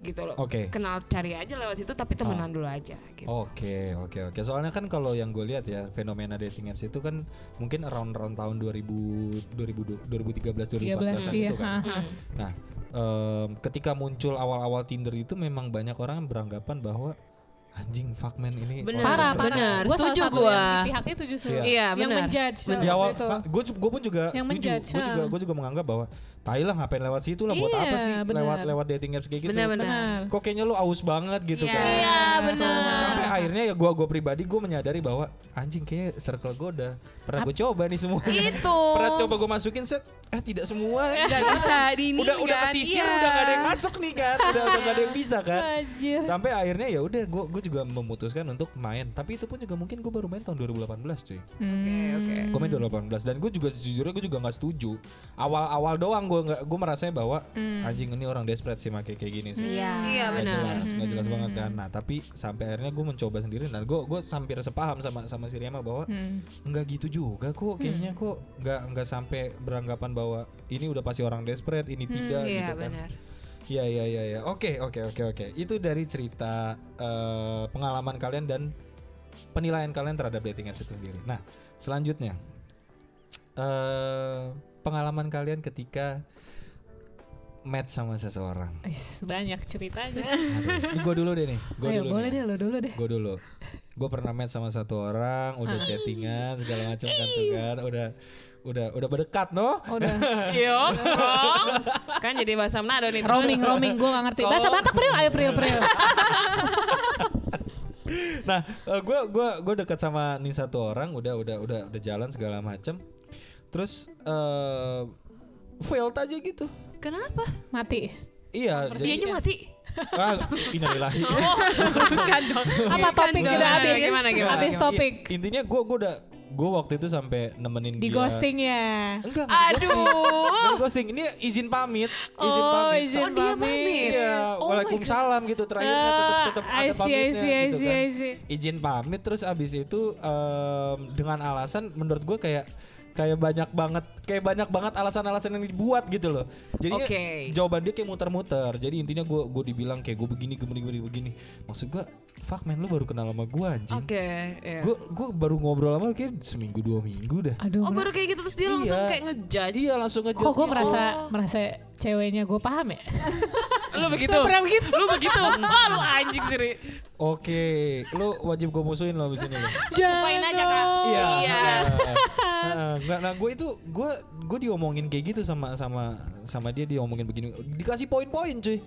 gitu loh. Oke. Kenal cari aja lewat situ tapi temenan dulu aja gitu. Oke, oke, oke. Soalnya kan kalau yang gue lihat ya fenomena dating apps itu kan mungkin around around tahun 2000 2000 2013 2014 13 kan iya. kan. ha, ha. Hmm. Nah, em, ketika muncul awal-awal Tinder itu memang banyak orang beranggapan bahwa anjing fuckman ini Bener. Parah. Bener, Gua setuju satu gua. yang di pihak itu justru. Iya. Iya, yang benar. menjudge. di awal gue gue pun juga Yang setuju menjudge, gue juga ha. gue juga menganggap bahwa tai lah ngapain lewat situ lah buat Iya, apa sih benar. lewat lewat dating apps kayak gitu Benar-benar. Benar. kok kayaknya lu aus banget gitu Iya. kan Iya benar. sampai akhirnya ya gue gue pribadi gue menyadari bahwa anjing kayak circle gue udah pernah gue coba nih semua Itu. (laughs) pernah coba gue masukin set eh tidak semua Gak bisa di ini udah udah kan? kesisir Iya. udah gak ada yang masuk nih kan udah udah gak ada yang bisa kan Anjir. sampai akhirnya ya udah gue gue juga memutuskan untuk main tapi itu pun juga mungkin gue baru main tahun 2018 cuy Hmm. oke. gue main 2018 dan gue juga sejujurnya gue juga nggak setuju awal-awal doang gue nggak gue merasanya bahwa anjing ini orang desperate sih make kayak gini sih Iya. Iya Nggak benar. jelas nggak jelas banget kan nah tapi sampai akhirnya gue mencoba sendiri dan gue gue hampir sepaham sama sama si Rema bahwa Hmm. nggak gitu juga kok kayaknya kok nggak nggak sampai beranggapan bahwa ini udah pasti orang desperate ini tidak Iya gitu kan benar. Iya iya iya ya. Oke oke oke oke. Itu dari cerita eh, pengalaman kalian dan penilaian kalian terhadap dating apps itu sendiri. Nah, selanjutnya eh pengalaman kalian ketika match sama seseorang. Banyak ceritanya. Aduh, gue dulu deh nih. Gue Ayo dulu boleh nih. deh lo dulu deh. Gue dulu. Gue pernah match sama satu orang, udah Ah. chattingan segala macam kan tuh kan, udah udah udah berdekat no. Udah. (laughs) Dong. kan jadi bahasa Manado nih. terus. roaming roaming gue gak ngerti. Bahasa Batak Pril, ayo Pril Pril. (laughs) nah, gue gua gua dekat sama nih satu orang, udah udah udah udah jalan segala macem. Terus eh failed aja gitu. Kenapa? Mati. Iya, Dianya mati. ah, innalillahi. (laughs) Bukan dong. Apa topik dong. udah habis? Gimana, gimana? Habis topik. Intinya gue gue udah gue waktu itu sampai nemenin Di dia. ghosting ya. Enggak, ghosting. Aduh. Enggak di ghosting. Ini izin pamit, izin Oh, pamit. izin Oh, dia pamit. pamit. Iya, Oh waalaikumsalam gitu terakhirnya tetap tetap Ah, ada pamitnya see, gitu see, kan. I see. Izin pamit terus abis itu em, dengan alasan menurut gue kayak kayak banyak banget kayak banyak banget alasan-alasan yang dibuat gitu loh. Jadi Oke. jawaban dia kayak muter-muter. Jadi intinya gue gue dibilang kayak gue begini gue begini begini begini. Maksud gue fuck man lu baru kenal sama gue anjing. Oke, iya. Gue gue baru ngobrol sama lu kayak seminggu dua minggu dah. Aduh, Oh baru kayak gitu terus dia langsung Iya. kayak ngejudge. Iya langsung ngejudge kok gue gitu. merasa merasa ceweknya gue paham ya? (laughs) Lu begitu. Saya pernah begitu. Lu begitu. Ah, lu anjing sih. Ri. Oke, lu wajib gue musuhin lo abis ini. lo. Jangan aja, Kak. dong. Iya. Iya. Nah, Nah, gue itu gue gue diomongin kayak gitu sama sama sama dia diomongin begini, dikasih poin-poin cuy.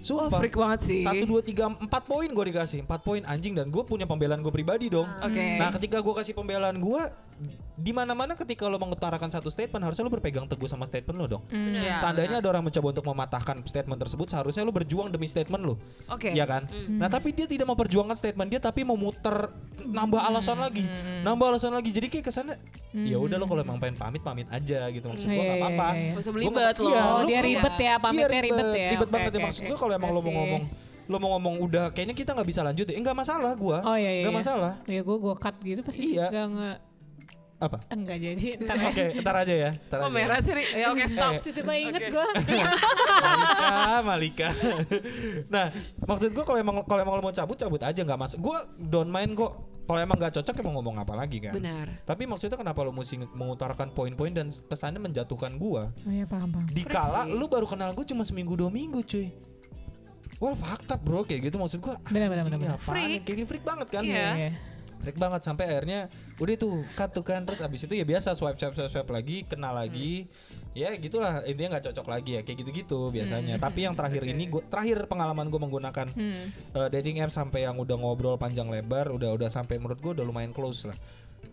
Sumpah. freak banget sih. Satu dua tiga empat poin gue dikasih empat poin anjing dan gue punya pembelaan gue pribadi dong. Oke. Nah ketika gue kasih pembelaan gue di mana mana ketika lo mengutarakan satu statement harusnya lo berpegang teguh sama statement lo dong. Iya, Seandainya ada orang mencoba untuk mematahkan statement tersebut, seharusnya lo berjuang demi statement lo. Oke. Iya kan? Nah, tapi dia tidak memperjuangkan statement dia tapi mau muter nambah alasan lagi. Nambah alasan lagi. Jadi kayak kesannya ya udah lo kalau emang pengen pamit pamit aja gitu maksud gua Iya, nggak iya, apa-apa. iya, iya. Usah belibet nggak- iya, Oh, lu- dia ribet ya, pamitnya Iya, ribet ya. Ribet Oke, banget ya oke, maksud oke. gua kalau emang lo mau ngomong lo mau ngomong udah kayaknya kita nggak bisa lanjut ya. Enggak masalah gua. Oh iya iya. Nggak iya. masalah. Ya gue gue cut gitu pasti. Iya. Gak nge Apa? enggak jadi (laughs) ya. Oke, ntar aja ya. Ntar Kok aja. merah sih? Ya oke stop. Eh, Tiba-tiba inget Oke. gue. (laughs) (laughs) Malika, Malika. nah, maksud gua kalau emang kalau emang lo mau cabut cabut aja nggak mas. Gua don't mind kok. Kalau emang nggak cocok emang ngomong apa lagi kan. Benar. Tapi maksudnya kenapa lo mesti mengutarakan poin-poin dan kesannya menjatuhkan gua? Oh iya paham paham. Dikala lu baru kenal gue cuma seminggu dua minggu cuy. Well up bro kayak gitu maksud gua. Benar, benar, benar, Freak. Kayak freak banget kan. Iya. Iya. Freak banget sampai akhirnya udah tuh cut tuh kan terus abis itu ya biasa swipe swipe swipe, swipe lagi kenal lagi. Ya gitulah intinya nggak cocok lagi ya kayak gitu-gitu biasanya. Tapi yang terakhir ini gua terakhir pengalaman gue menggunakan Hmm. eh, dating app sampai yang udah ngobrol panjang lebar udah udah sampai menurut gue udah lumayan close lah.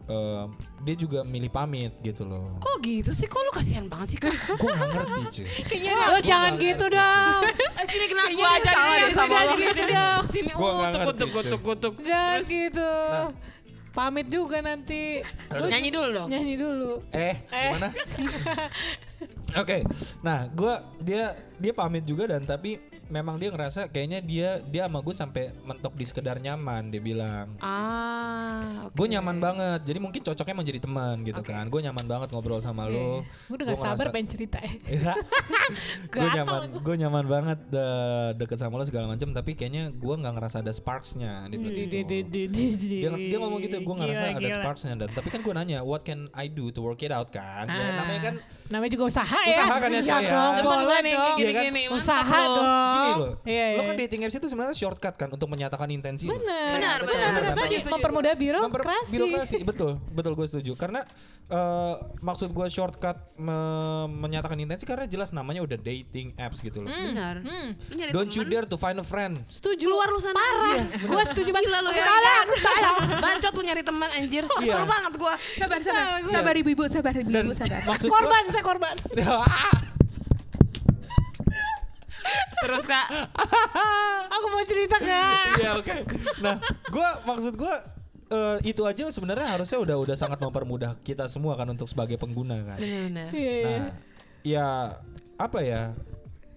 Eh, dia juga milih pamit gitu loh. Kok gitu sih? Kok lu kasihan banget sih? Gue gak ngerti cuy. (laughs) Kayaknya Lo jangan gitu dong. Eh, Sini kena Kayaknya gua dia aja salah nih deh sama sama lo. Sini dong. Sini utuk ngerti, utuk cuy. utuk utuk. Jangan Terus gitu. Nah. Pamit juga nanti. Lu nyanyi dulu dong. Nyanyi dulu. Eh, gimana? (laughs) Oke, nah gue dia dia pamit juga dan tapi memang dia ngerasa kayaknya dia dia sama gue sampai mentok di sekedar nyaman dia bilang. Ah, oke. Gue nyaman banget, jadi mungkin cocoknya mau jadi teman gitu Oke. kan. Gue nyaman banget ngobrol sama lo. Gue udah gak sabar pengen cerita ya. (laughs) gue Gatel nyaman, gue nyaman banget de- deket sama lo segala macam. Tapi kayaknya gue nggak ngerasa ada sparksnya. Dia, bilang Di- gitu. di- di- di- di- di- dia, dia ngomong gitu, gue ngerasa Gila, ada gila. sparksnya. Dan tapi kan gue nanya, what can I do to work it out kan? Ya, Ah. namanya kan Namanya juga usaha ya. Usaha kan ya, Iya Cah, ya. Depan boleh nih, dong. gini-gini. Usaha dong. Gini loh. Iya, Lo iya. kan dating apps itu sebenarnya shortcut kan untuk menyatakan intensi. lo. Benar. Benar, benar, benar. benar. Setuju, setuju. Mempermudah Memper- birokrasi. birokrasi betul betul gue setuju karena eh, maksud gue shortcut me- menyatakan intensi karena jelas namanya udah dating apps gitu loh Benar. Hmm. Nyari don't you teman, dare to find a friend Setuju. Keluar lu sana. Parah. (laughs) Gue setuju banget. Gila lu ya. Bacot lu nyari teman anjir. (laughs) Iya. Kesel banget gua. sabar sabar Salah, sabar ibu-ibu sabar ibu-ibu sabar. Korban, saya korban. (laughs) Terus Kak. Aku mau cerita kak. Iya oke. Nah, gue maksud gue eh, itu aja sebenarnya harusnya udah udah sangat mempermudah kita semua kan untuk sebagai pengguna kan. Benar-benar. Iya, iya. Nah, ya apa ya?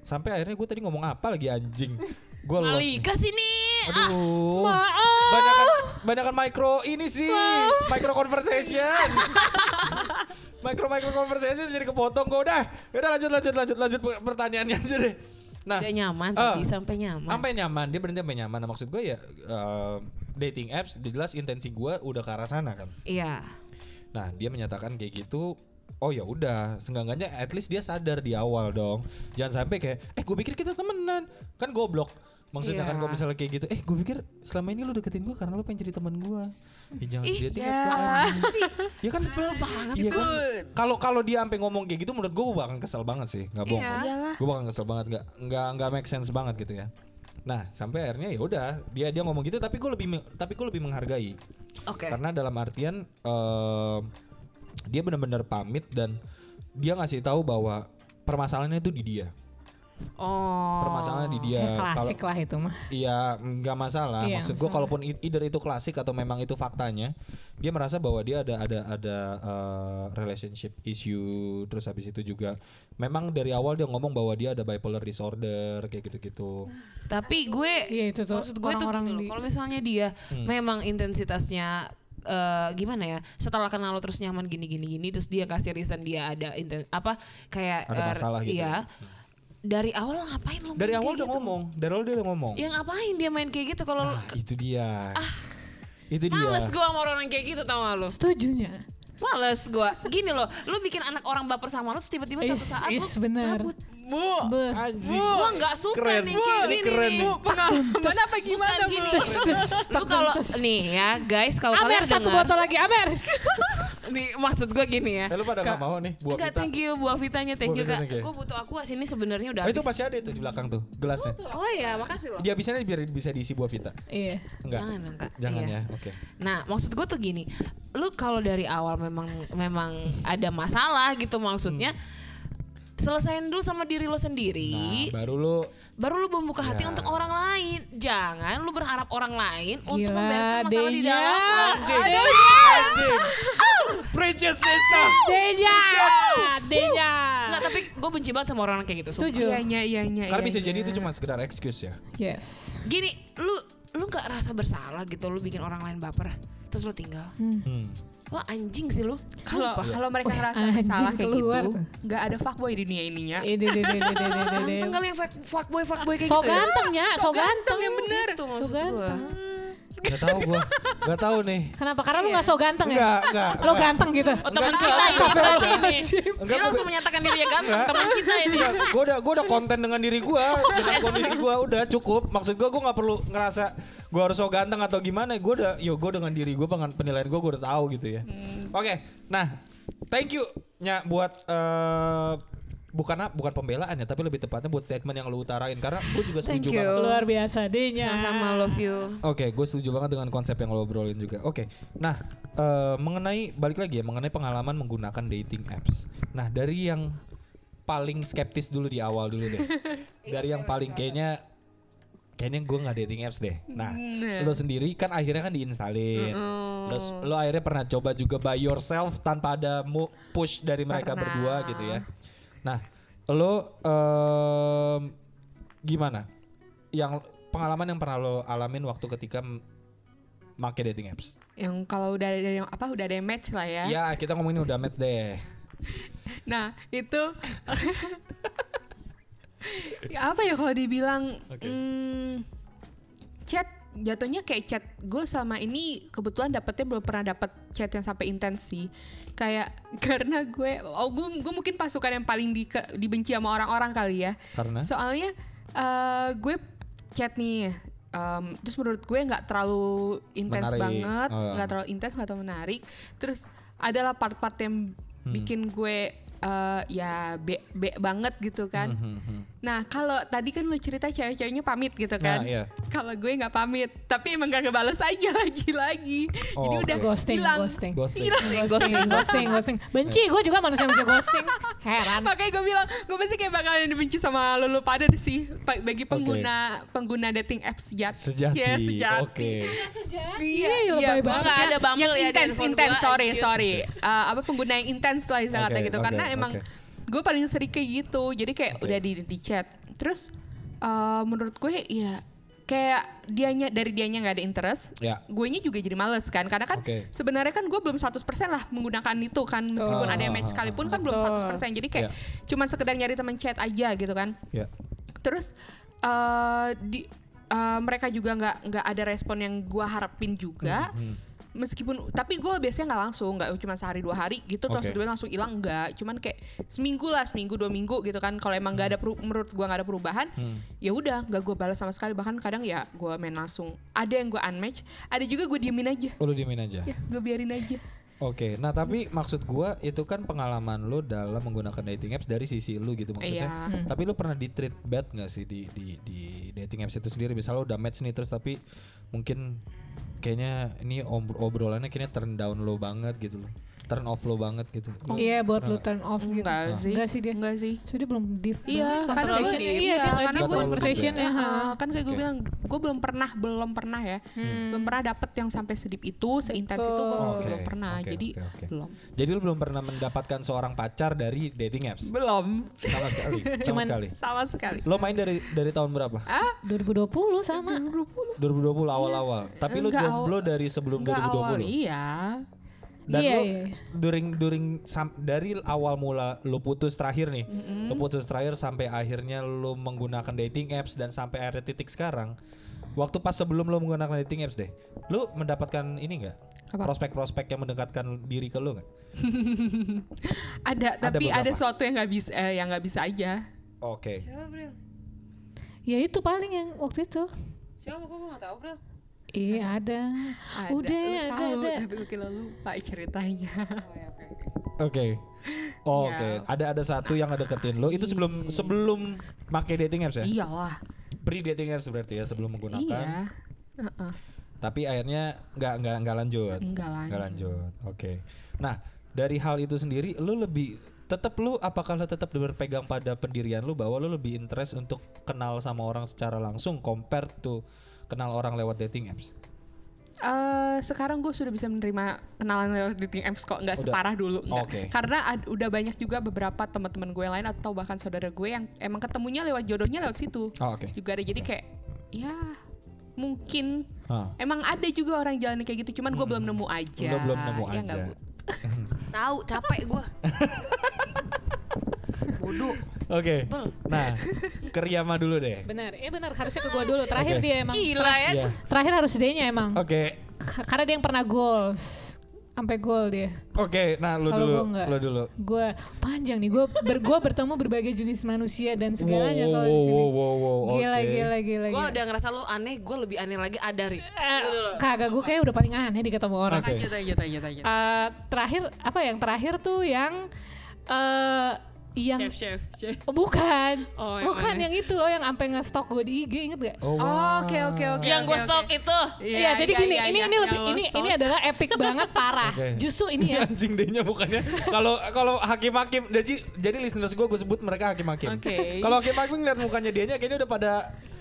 Sampai akhirnya gue tadi ngomong apa lagi anjing? Gue lost. nih. Malika sini. Aduh. Maaf. Banyakan banyakan micro ini sih, micro conversation. micro micro conversation jadi kepotong kok udah. Udah lanjut lanjut lanjut lanjut pertanyaannya aja deh. Nah, nyaman Ah. tadi sampai nyaman. sampai nyaman dia berhenti sampai nyaman. Nah, maksud gue ya eh, dating apps jelas intensi gue udah ke arah sana kan. Iya. Nah dia menyatakan kayak gitu. Oh ya udah, senggangannya at least dia sadar di awal dong. Jangan sampai kayak, eh gue pikir kita temenan, kan goblok. Maksudnya kan Iya. kalau misalnya kayak gitu, eh gue pikir selama ini lu deketin gue karena lu pengen jadi teman gue. Ya jangan Ih, dating ya. apps dong, anjing. Ya kan Sebel banget Iya kan? Kalau kalau dia sampai ngomong kayak gitu menurut gue bakal kesel banget sih, nggak bohong. Iya. Iyalah. Gue bakal kesel banget, nggak nggak nggak make sense banget gitu ya. Nah sampai akhirnya ya udah dia dia ngomong gitu tapi gue lebih tapi gue lebih menghargai Oke. karena dalam artian em, dia benar-benar pamit dan dia ngasih tahu bahwa permasalahannya itu di dia Oh. permasalahannya di dia Ya, (laughs) klasik lah itu mah. Iya nggak masalah. Iya, Maksud gue kalaupun either itu klasik atau memang itu faktanya, dia merasa bahwa dia ada ada ada uh, relationship issue. Terus habis itu juga memang dari awal dia ngomong bahwa dia ada bipolar disorder kayak gitu-gitu. Tapi gue Iya, itu tuh maksud gue tuh orang-orang gini loh, di- kalau misalnya dia Hmm. memang intensitasnya eh, gimana ya setelah kenal lo terus nyaman gini gini gini terus dia kasih reason dia ada inten apa kayak Ada eh, masalah gitu iya dari awal lo ngapain lo Dari main awal udah gitu? ngomong, dari awal dia udah ngomong. ya ngapain dia main kayak gitu kalau Nah, itu dia. itu dia. males gue sama orang yang kayak gitu tau gak lo Setujunya. males gue gini loh lu bikin anak orang baper sama lo terus tiba-tiba suatu saat is lu bener. cabut Bu, Be. Anjing. gue nggak suka Keren. nih Bu, kayak ini gini keren nih. nih. pengalaman apa gimana bu? gini. Tus, tus, lu kalau nih ya guys kalau Amer kalian satu botol lagi Amer. (laughs) nih maksud gue gini ya Eh lu pada nggak mau nih buah Enggak, thank you buah vitanya, thank you kak. Gue butuh aqua sini sebenarnya udah Oh, itu pasti ada itu di belakang tuh gelasnya. Oh iya, makasih loh. Dia bisanya biar bisa diisi buah vita. Iya. Enggak. Jangan dong kak. Jangan Iya. ya. Oke. Nah, maksud gue tuh gini, lu kalau dari awal memang memang ada masalah gitu maksudnya, selesain dulu sama diri lo Nah, sendiri, baru lu baru lu membuka hati Ya. untuk orang lain. Jangan lu berharap orang lain untuk Gila, membereskan masalah di Denya. dalam lo. Anjing. Anjing. Preacher sister. Deja. Deja. Enggak, tapi gue benci banget sama orang kayak gitu. Setuju. Iya, iya, iya, iya. Karena iya, bisa iya. jadi itu cuma sekedar excuse ya. Yes. Gini, lu lu nggak rasa bersalah gitu lu bikin orang lain baper terus lu tinggal Hmm. Wah anjing sih lu Kalau kalau mereka ngerasa anjing bersalah kayak keluar gitu, nggak ada fuckboy di dunia ininya. Ide. ganteng kali yang fuck- fuckboy fuckboy kayak So gitu ya gantengnya, so ganteng. yang bener. Itu So maksud gua. ganteng. Gak tahu gua. Gak tahu nih. Kenapa? Karena lu gak so ganteng ya? Enggak, enggak. Lo ganteng gitu. Oh teman Enggak, kita ini enggak, berarti ini. Dia langsung menyatakan dirinya ganteng teman kita ini. Gua udah gua udah konten dengan diri gua, dengan kondisi gua udah cukup. Maksud gua gua nggak perlu ngerasa gua harus so ganteng atau gimana. Gua udah yo gua dengan diri gua dengan penilaian gua gua udah tahu gitu ya. Oke. Nah, thank you nya buat eh bukan bukan pembelaan ya, tapi lebih tepatnya buat statement yang lu utarain karena gua juga Thank setuju you. banget. Luar biasa Denya. Sama-sama love you. Oke, gue setuju banget dengan konsep yang lo obrolin juga. Oke, nah eh, mengenai balik lagi ya mengenai pengalaman menggunakan dating apps. Nah dari yang paling skeptis dulu di awal dulu deh. (laughs) dari yang paling kayaknya kayaknya gue nggak dating apps deh. Nah, lo sendiri kan akhirnya kan diinstalin. Lo, lo akhirnya pernah coba juga by yourself tanpa ada push dari mereka Pernah. berdua gitu ya. Nah, lo em, gimana? Yang pengalaman yang pernah lo alamin waktu ketika make dating apps? Yang kalau udah ada yang apa udah ada yang match lah ya. Ya, kita ngomongin udah match deh. (laughs) Nah itu (laughs) ya apa ya kalau dibilang Oke. hmm, chat jatuhnya kayak chat gue sama ini kebetulan dapetnya belum pernah dapet chat yang sampai intens sih. Kayak (laughs) karena gue oh gue gue mungkin pasukan yang paling di, dibenci sama orang-orang kali ya. Karena? Soalnya eh, gue chat nih em, terus menurut gue nggak terlalu intens banget Oh. nggak terlalu intens nggak terlalu menarik. Terus adalah part-part yang Hmm. bikin gue eh, ya be, be banget gitu kan Hmm, hmm, nah kalau tadi kan lu cerita cewek-ceweknya pamit gitu kan Nah, iya. kalau gue nggak pamit tapi emang gak ngebales aja (laughs) lagi-lagi Oh, jadi oke. udah Ghosting, hilang ghosting. Ghosting. Ghosting, (laughs) ghosting, ghosting. Benci, gue juga manusia manusia ghosting. Heran. Makanya gue bilang, gue pasti kayak bakalan dibenci sama lulu pada deh sih pa- bagi pengguna pengguna dating apps sejati. Sejati. Ya, sejati. Oke. Iya, Iya, iya, banget. maksudnya ada Bumble yang ya intens, intens, sorry, sorry. Eh, apa pengguna yang intens lah istilahnya Oke, gitu, oke, karena emang gue paling sering kayak gitu, jadi kayak Oke. udah di di chat, terus eh, menurut gue ya kayak dianya dari dianya nggak ada interest, Ya. gue juga jadi males kan, karena kan Oke. sebenarnya kan gue belum 100% lah menggunakan itu kan, meskipun Oh. ada yang match sekalipun kan belum Betul. 100%, jadi kayak Ya. cuman sekedar nyari teman chat aja gitu kan Ya. terus eh di eh, mereka juga nggak nggak ada respon yang gua harapin juga Hmm, meskipun tapi gue biasanya nggak langsung nggak cuma sehari dua hari gitu terus Oke. dua langsung hilang enggak cuman kayak seminggu lah seminggu dua minggu gitu kan kalau emang nggak ada peru- menurut gua nggak ada perubahan Hmm. ya udah nggak gue balas sama sekali bahkan kadang ya gua main langsung ada yang gua unmatch ada juga gue diemin aja Oh, lu diemin aja. ya gue biarin aja Oke, nah tapi maksud gua itu kan pengalaman lu dalam menggunakan dating apps dari sisi lu gitu maksudnya. Iya. Tapi lu pernah di treat bad nggak sih di, di di dating apps itu sendiri? Misalnya lu udah match nih terus tapi mungkin kayaknya ini ob- obrolannya kayaknya turn down lo banget gitu loh. Turn off lo banget gitu. Lu Iya buat lu pernah turn off gitu. Enggak sih. Enggak sih dia. Enggak sih. So dia belum deep Iya, banget kan gue conversation. iya, Iya, dia nggak karena deep gue conversation ya. Uh, kan kayak gue Oke. bilang, gue belum pernah, belum pernah ya, belum pernah dapet yang sampai sedip itu, seintens itu gue. Oke, belum pernah. oke, Jadi oke, oke. belum. Jadi lu belum pernah mendapatkan seorang pacar dari dating apps? Belum. Sama sekali. sama (laughs) Cuman- sekali. Sama sekali. Lo main dari dari tahun berapa? Ah, 2020 sama. 2020 awal-awal. Tapi lu Enggak, jomblo awal- dari sebelum enggak 2020. awal, iya. Dan Iya, lu iya. during during sam- dari awal mula lu putus terakhir nih. Lu putus terakhir sampai akhirnya lu menggunakan dating apps dan sampai akhirnya titik sekarang. Waktu pas sebelum lu menggunakan dating apps deh. Lu mendapatkan ini enggak? Prospek-prospek yang mendekatkan diri ke lu enggak? (laughs) Ada, tapi beberapa. ada sesuatu yang nggak bisa, eh, yang nggak bisa aja. Oke. Siapa Bril? Ya itu paling yang waktu itu. Siapa kok gue gak tau Bril? Iya ada. Ada, Udah lu ada tahu, ada. Tapi gue kira lupa ceritanya. (laughs) Oke. Oh, Iya. Oke, ada ada satu yang ngedeketin lo itu sebelum sebelum pakai dating apps ya? Iyalah. Pre dating apps berarti ya sebelum menggunakan. Iya. Heeh. Tapi akhirnya nggak nggak nggak lanjut. Enggak lanjut. Nggak lanjut. Oke. Nah, dari hal itu sendiri lu lebih tetap lu apakah lu tetap berpegang pada pendirian lu bahwa lu lebih interest untuk kenal sama orang secara langsung compare to kenal orang lewat dating apps? Eh, sekarang gue sudah bisa menerima kenalan lewat dating apps kok nggak separah dulu nggak. Oke. karena ad- udah banyak juga beberapa teman-teman gue lain atau bahkan saudara gue yang emang ketemunya lewat jodohnya lewat situ Oh, oke. juga ada jadi kayak ya mungkin Hah. emang ada juga orang jalan kayak gitu cuman gue belum nemu aja Lu belum nemu Ya aja. Bu? Tahu capek gue. (laughs) Bodoh. Oke. Nah, ke Riyama dulu deh. Benar. Eh benar harusnya ke gua dulu. Terakhir Oke. dia emang. Gila ya. Iya. Terakhir harus dia emang. Oke. K- Karena dia yang pernah goals. Sampai gol dia. Oke, nah lu Kalau dulu, gua lu dulu. Gue panjang nih. Gue ber, gua bertemu berbagai jenis manusia dan segalanya Wow, soal di wow, sini. wow, wow, wow, Gila, oke. gila, gila, Gue gila. udah ngerasa lu aneh, gue lebih aneh lagi ada Ri. Eh, kagak gue kayak udah paling aneh di ketemu orang. Oke. lanjut lanjut lanjut lanjut Eh, terakhir apa yang terakhir tuh yang eh yang chef, chef. Oh, bukan, Oh, yang bukan mana? yang itu loh yang sampai nge-stalk gue di IG inget gak? Oh, oke oke oke Yang gue oke, stok oke. itu. Iya, jadi gini, ini ini lebih ini ini adalah epic banget parah. Oke. Justru ini ya. anjing dehnya bukannya kalau kalau hakim-hakim jadi jadi listeners gue gue sebut mereka hakim-hakim. Oke. Kalau hakim-hakim ngeliat mukanya dianya kayaknya udah pada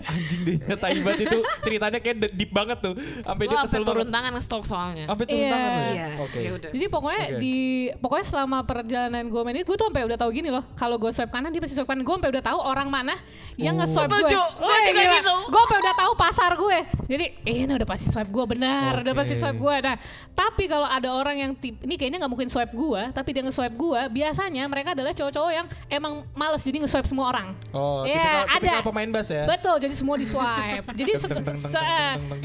anjing dehnya tai banget itu ceritanya kayak de- deep banget tuh sampai Gue dia kesel turun banget. tangan nge-stalk soalnya. Sampai turun Iya. tangan ya? Iya, Oke. ya udah. Jadi pokoknya Oke. di pokoknya selama perjalanan gue main ini gue tuh sampai udah tahu gini loh. Kalau gue swipe kanan dia pasti swipe kanan. Gue sampai udah tahu orang mana yang Oh. nge-swipe gue. Gua juga gitu. Gue sampai udah tahu pasar gue. Jadi eh, ini udah pasti swipe gue benar, udah Oke. pasti swipe gue. Nah, tapi kalau ada orang yang tip, ini kayaknya nggak mungkin swipe gue, tapi dia nge-swipe gue, biasanya mereka adalah cowok-cowok yang emang males jadi nge-swipe semua orang. Oh, Iya, tipikal, tipikal ada. pemain bass ya? Betul, jadi semua di swipe. jadi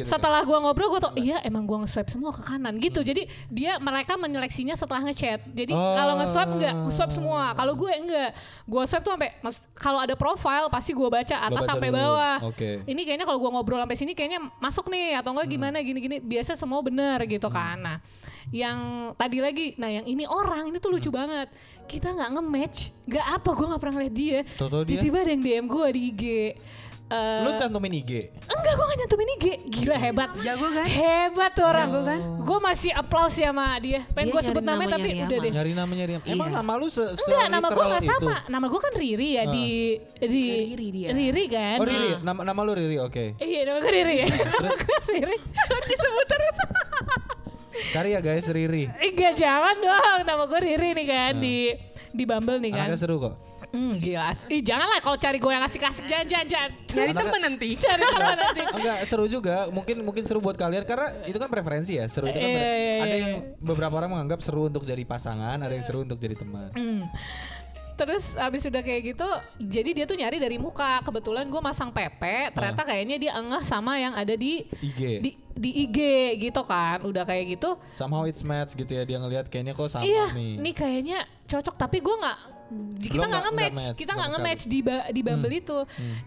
setelah gua ngobrol gua tuh iya emang gua nge-swipe semua ke kanan gitu. Jadi dia mereka menyeleksinya setelah ngechat. Jadi Oh. kalau nge-swipe enggak, swipe semua. Kalau gue enggak, gua swipe tuh sampai kalau ada profile pasti gua baca atas baca sampai dulu. bawah. Oke. Ini kayaknya kalau gua ngobrol sampai sini kayaknya masuk nih atau enggak Hmm. gimana gini-gini. Biasa semua benar gitu kan. Nah, yang tadi lagi, nah yang ini orang ini tuh lucu Hmm. banget. Kita nggak nge-match, nggak apa gua nggak pernah lihat dia? Tiba-tiba ada yang DM gua di IG. Eh, Lu cantumin IG. Enggak, gue gak nyantumin IG. Gila hebat. Jago kan? Hebat tuh orang. Jago kan? Gue masih applause ya sama dia. Pengen gue sebut nyari namanya tapi udah deh. Nyari namanya Riam. Emang Iya. nama lu se, se Enggak, nama gue gak itu? sama. Nama gue kan Riri ya di di Riri dia. Riri kan. Oh Riri, nama, nama lu Riri, oke. Iya, nama gue Riri ya. Nama gue Riri. Disebut terus. Cari ya guys Riri. Enggak, jangan dong. Nama gue Riri nih kan di di Bumble nih kan. Anaknya seru kok. Hmm, gila. Ih, janganlah kalau cari gue yang asik-asik jangan-jangan. Nyari Anaknya- temen nanti. (laughs) Cari teman nanti. Enggak seru juga, mungkin mungkin seru buat kalian karena itu kan preferensi ya. Seru itu kan iya, ada yang beberapa orang menganggap seru untuk jadi pasangan, ada yang seru untuk jadi teman. Hmm. Terus abis udah kayak gitu, jadi dia tuh nyari dari muka. Kebetulan gue masang PP, ternyata kayaknya dia engah sama yang ada di IG. di di IG gitu kan udah kayak gitu. Somehow it's match gitu ya dia ngelihat kayaknya kok sama iya nih. nih kayaknya cocok tapi gue nggak kita Lo nggak nggak- nge-match. nggak match kita nggak nge-match di ba- di Bumble itu.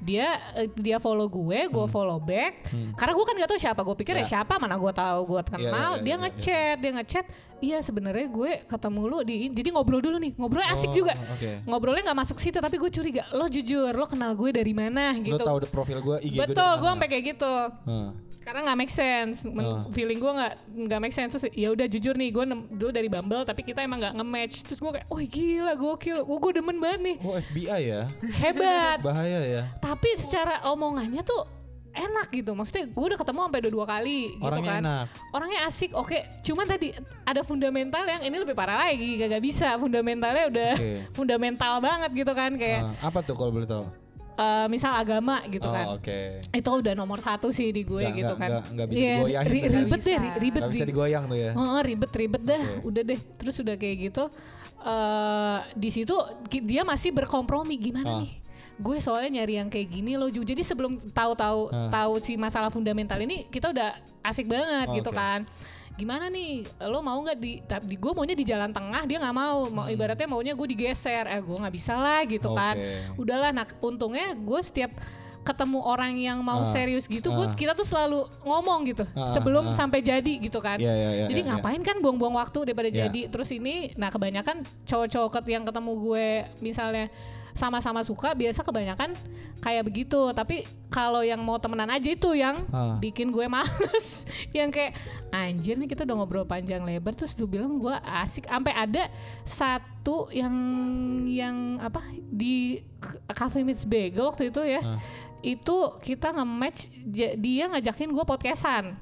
Dia eh, dia follow gue gue follow back. Karena gue kan gak tahu siapa gue pikir ya, Ya. siapa mana gue tahu gue kenal. Iya, iya, dia iya, ngechat dia ngechat. Iya sebenarnya gue ketemu lu di jadi ngobrol dulu nih ngobrolnya asik Oh, juga. oke. ngobrolnya nggak masuk situ tapi gue curiga lo jujur lo kenal gue dari mana? Lo gitu. tahu deh profil gue IG betul gue sampai kayak gitu. Heeh. Karena nggak make sense Men- Ah. feeling gue nggak nggak make sense terus ya udah jujur nih gue dulu dari Bumble tapi kita emang nggak nge-match terus gue kayak oh gila gokil gue gue demen banget nih Oh FBI ya. hebat (laughs) Bahaya ya. tapi secara omongannya tuh enak gitu maksudnya gue udah ketemu sampai dua dua kali gitu Orangnya kan enak. orangnya asik oke cuman tadi ada fundamental yang ini lebih parah lagi gak, bisa fundamentalnya udah Oke. fundamental banget gitu kan kayak Ah, apa tuh kalau boleh tahu? Eh, misal agama gitu oh, kan oke. itu udah nomor satu sih di gue Nggak- gitu nggak- kan nggak- nggak bisa Iya, digoyahin ri- tuh ya. ribet deh ribet Gak bisa di- digoyang tuh ya. Oh, ribet ribet dah, Oke. udah deh. Terus udah kayak gitu, eh di situ dia masih berkompromi gimana Ah. nih? Gue soalnya nyari yang kayak gini loh, Ju. Jadi sebelum tahu-tahu Ah. tahu si masalah fundamental ini, kita udah asik banget Oh, gitu oke. kan. Gimana nih? Lo mau nggak di? Tapi gue maunya di jalan tengah, dia nggak mau. Mau ibaratnya maunya gue digeser. Eh, gue nggak bisa lah gitu kan. Hmm. Oke. Udahlah. Nah, untungnya gue setiap ketemu orang yang mau Ah. serius gitu, Ah. kita tuh selalu ngomong gitu Ah, sebelum ah. sampai jadi gitu kan. Iya, iya, iya, Jadi iya, iya. ngapain kan buang-buang waktu daripada Iya. jadi. Terus ini, nah kebanyakan cowok-cowok yang ketemu gue misalnya sama-sama suka, biasa kebanyakan kayak begitu. Tapi kalau yang mau temenan aja itu yang Ah. bikin gue (laughs) males. yang kayak anjir nih kita udah ngobrol panjang lebar terus lu bilang gue asik. Sampai ada satu yang yang apa di Cafe Meets Bagel waktu itu ya. Ah. Itu kita nge-match dia ngajakin gue podcastan.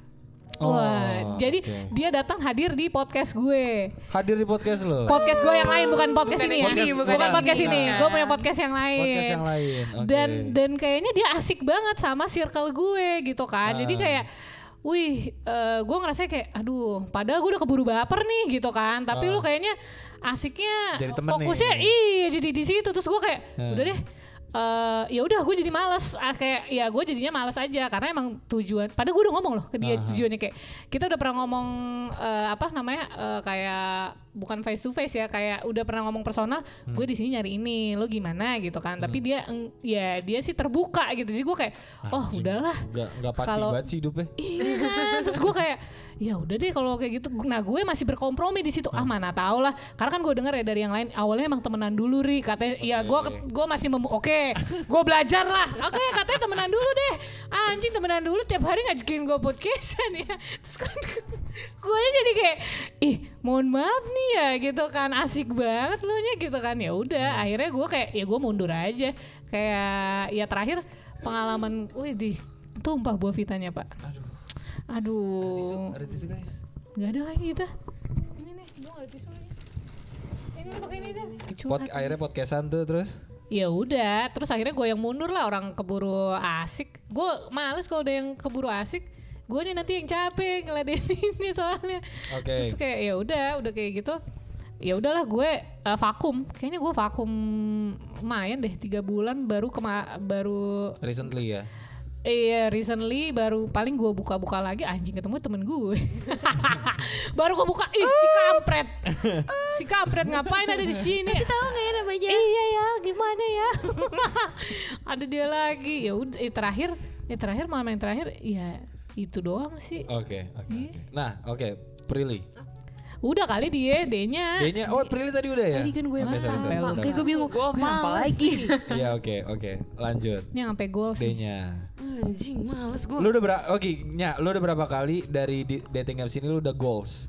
Oh, Wah, jadi oke. dia datang hadir di podcast gue. Hadir di podcast lo. Podcast gue yang lain bukan podcast Bukan ini yang ya. ini, bukan, bukan podcast ini. ini. Gue punya podcast yang lain. Podcast yang lain. Oke. Dan dan kayaknya dia asik banget sama circle gue gitu kan. Jadi Ah. kayak Wih, eh, gue ngerasa kayak, aduh, padahal gue udah keburu baper nih gitu kan. Tapi Ah. lu kayaknya asiknya Jadi temen fokusnya nih. iya jadi di situ. Terus gue kayak, Ah. udah deh, eh ya udah gue jadi males ah, kayak ya gue jadinya males aja karena emang tujuan padahal gue udah ngomong loh ke dia Aha. tujuannya kayak kita udah pernah ngomong eh, apa namanya eh, kayak bukan face to face ya kayak udah pernah ngomong personal gue di sini nyari ini lo gimana gitu kan tapi dia ya dia sih terbuka gitu jadi gue kayak oh Anjing. udahlah Nggak nggak pasti Kalau- banget sih hidupnya. Iya kan, terus gue kayak ya udah deh kalau kayak gitu. Nah gue masih berkompromi di situ. Ah mana tau lah. Karena kan gue dengar ya dari yang lain awalnya emang temenan dulu ri. Katanya ya gue gue masih mem oke gue belajar lah. Oke katanya temenan dulu deh. Anjing temenan dulu tiap hari ngajakin gue podcastan (laughs) ya. Terus kan gue jadi kayak ih mohon maaf nih ya gitu kan asik banget lo nya gitu kan ya udah akhirnya gue kayak ya gue mundur aja kayak ya terakhir pengalaman wih di tumpah buah vitanya pak Aduh. Tisu, Aduh. ada tisu guys. Gak ada lagi kita. Ini nih, gak ada tisu lagi. Ini pakai ini deh. Curhat. akhirnya podcastan tuh terus. Ya udah, terus akhirnya gue yang mundur lah orang keburu asik. Gue males kalau ada yang keburu asik. Gue nih nanti yang capek ngeladeninnya soalnya. Oke. Terus kayak ya udah, udah kayak gitu. Ya udahlah gue eh, vakum. Kayaknya gue vakum lumayan deh tiga bulan baru kema baru Recently ya. Iya, recently baru paling gue buka-buka lagi anjing ketemu temen gue. (laughs) baru gue buka, ih si kampret, si kampret ngapain ada di sini? Kasih tahu nggak ya namanya? Iya ya, gimana ya? (laughs) ada dia lagi. Ya udah, eh, terakhir, ya terakhir malam yang terakhir, ya itu doang sih. Oke, oke. Iya. oke. Nah, oke. Prilly. Udah kali dia, D-nya. D-nya oh Prilly tadi udah ya? Tadi kan gue sorry, sorry. Sampai. Kayak gue bingung, gue apa lagi? (laughs) Iya, oke, oke. Lanjut. Ini yang sampai gol. D-nya. Anjing males gue. Lu udah berapa Oke, Nya, lu udah berapa kali dari di, dating apps ini lu udah goals?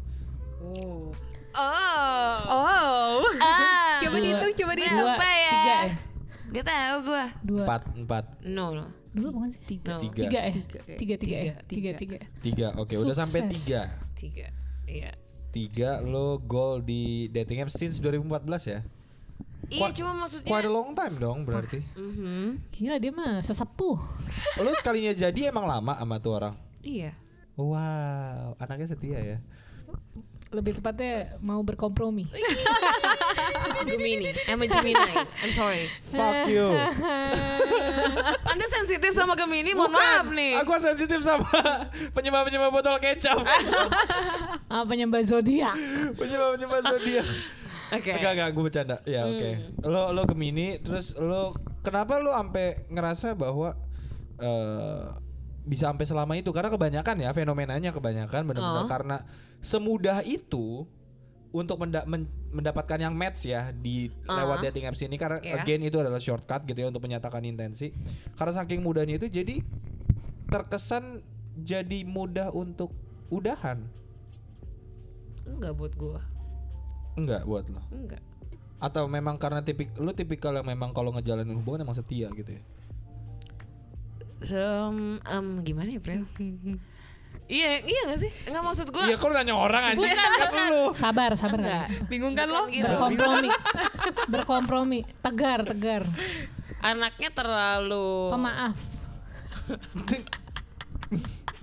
Oh. Oh. (laughs) Ah. Coba dihitung, coba dihitung. Ya? tiga ya? Gak tau gue. Dua. Empat, empat, No, no. Dua bukan sih? No. tiga. Tiga ya? Tiga, eh. Tiga, tiga ya? Tiga, Tiga, tiga. tiga. Tiga, oke. Udah sampai Sukses. tiga. Tiga. Iya. Tiga lo goal di dating apps since 2014 ya? Iya Qua- cuma maksudnya. Quite a long time dong berarti. Mhm. Gila dia mah sesepuh. Lo sekalinya jadi emang lama sama tuh orang? Iya. Wow, anaknya setia ya. Lebih tepatnya mau berkompromi. (laughs) Gemini. I'm a Gemini. I'm sorry. Fuck you. (laughs) Anda sensitif sama Gemini, mohon maaf nih. Aku sensitif sama penyembah-penyembah botol kecap. (laughs) Apa nyembah zodiak? penyembah-penyembah zodiak. Oke. Enggak enggak, gue bercanda. Ya oke. Lo lo Gemini, terus lo kenapa lo sampai ngerasa bahwa eh bisa sampai selama itu? Karena kebanyakan ya fenomenanya kebanyakan benar-benar Oh. karena semudah itu untuk menda- men- mendapatkan yang match ya di lewat Ah. dating apps ini karena Iya. again itu adalah shortcut gitu ya untuk menyatakan intensi. Karena saking mudahnya itu jadi terkesan jadi mudah untuk udahan. Enggak buat gua. Enggak buat lo. Enggak. Atau memang karena tipik lu tipikal yang memang kalau ngejalanin hubungan emang setia gitu ya. Sem, em, gimana ya, Pril? (laughs) iya, iya gak sih? Enggak maksud gua. Iya kalau nanya orang anjing Bukan, kan bukan. lu. Sabar, sabar Enggak. nggak? Bingung kan lo? Gitu. Berkompromi. (laughs) Berkompromi. Tegar, tegar. Anaknya terlalu Pemaaf. (laughs)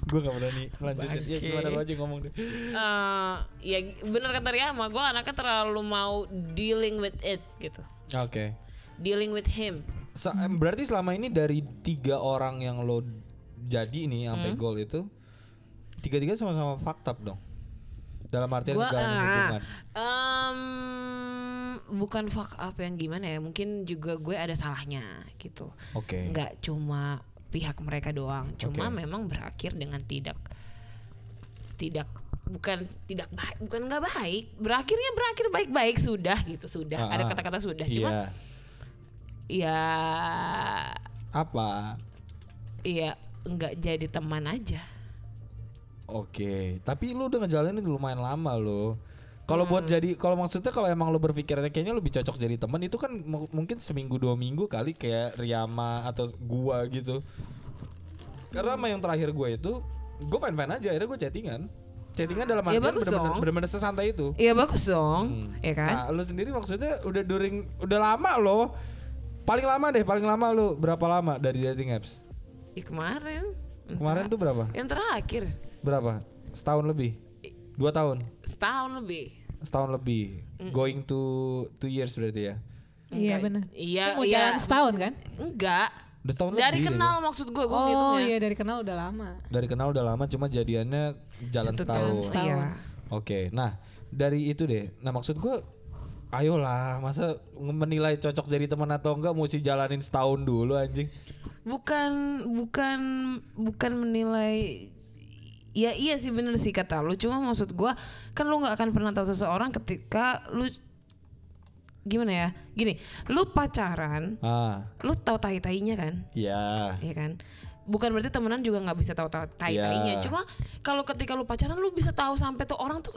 gue gak berani lanjutin. Ya Bangke. gimana lu aja ngomong deh. eh, ya bener kata Riyama, gue anaknya terlalu mau dealing with it gitu. Oke. Dealing with him. Sa- berarti selama ini dari tiga orang yang lo jadi nih sampai Hmm. gol itu tiga-tiga sama-sama up dong. Dalam artian Gua ah, hubungan. em, bukan fuck up yang gimana ya, mungkin juga gue ada salahnya gitu. Oke. Nggak cuma pihak mereka doang, cuma Oke. memang berakhir dengan tidak tidak bukan tidak baik bukan nggak baik berakhirnya berakhir baik-baik sudah gitu sudah Ah, ada ah. kata-kata sudah cuma Iya. ya Apa? ya nggak jadi teman aja Oke, tapi lu udah ngejalanin lumayan lama lo. Kalau Hmm. buat jadi, kalau maksudnya kalau emang lu berpikirannya kayaknya lebih cocok jadi teman itu kan mu- mungkin seminggu dua minggu kali kayak Riyama atau gua gitu. Karena sama yang terakhir gue itu, gue fine fine aja, akhirnya gue chattingan. Chattingan dalam Ya artian bagus bener-bener, bener-bener sesantai itu. Iya bagus dong Hmm. ya kan Nah, lu sendiri maksudnya udah during, udah lama loh. Paling lama deh, paling lama lu berapa lama dari dating apps? Ya, kemarin Kemarin tuh berapa? yang terakhir Berapa? Setahun lebih? Dua tahun? setahun lebih setahun lebih going to two years berarti ya Iya benar. iya mau iya jalan setahun kan? enggak udah setahun dari lebih kenal gitu. maksud gue gue Oh iya dari kenal udah lama. dari kenal udah lama cuma jadiannya jalan Satu setahun tahun. Setahun. Iya. oke nah dari itu deh nah maksud gue ayolah masa menilai cocok jadi teman atau enggak mesti jalanin setahun dulu anjing bukan bukan bukan menilai ya iya sih bener sih kata lu. Cuma maksud gua kan lu nggak akan pernah tahu seseorang ketika lu gimana ya? Gini lu pacaran ah. lu tahu tai tainya kan? Ya ya kan? Bukan berarti temenan juga nggak bisa tahu tahu tai tainya Iya. cuma kalau ketika lu pacaran lu bisa tahu sampai tuh orang tuh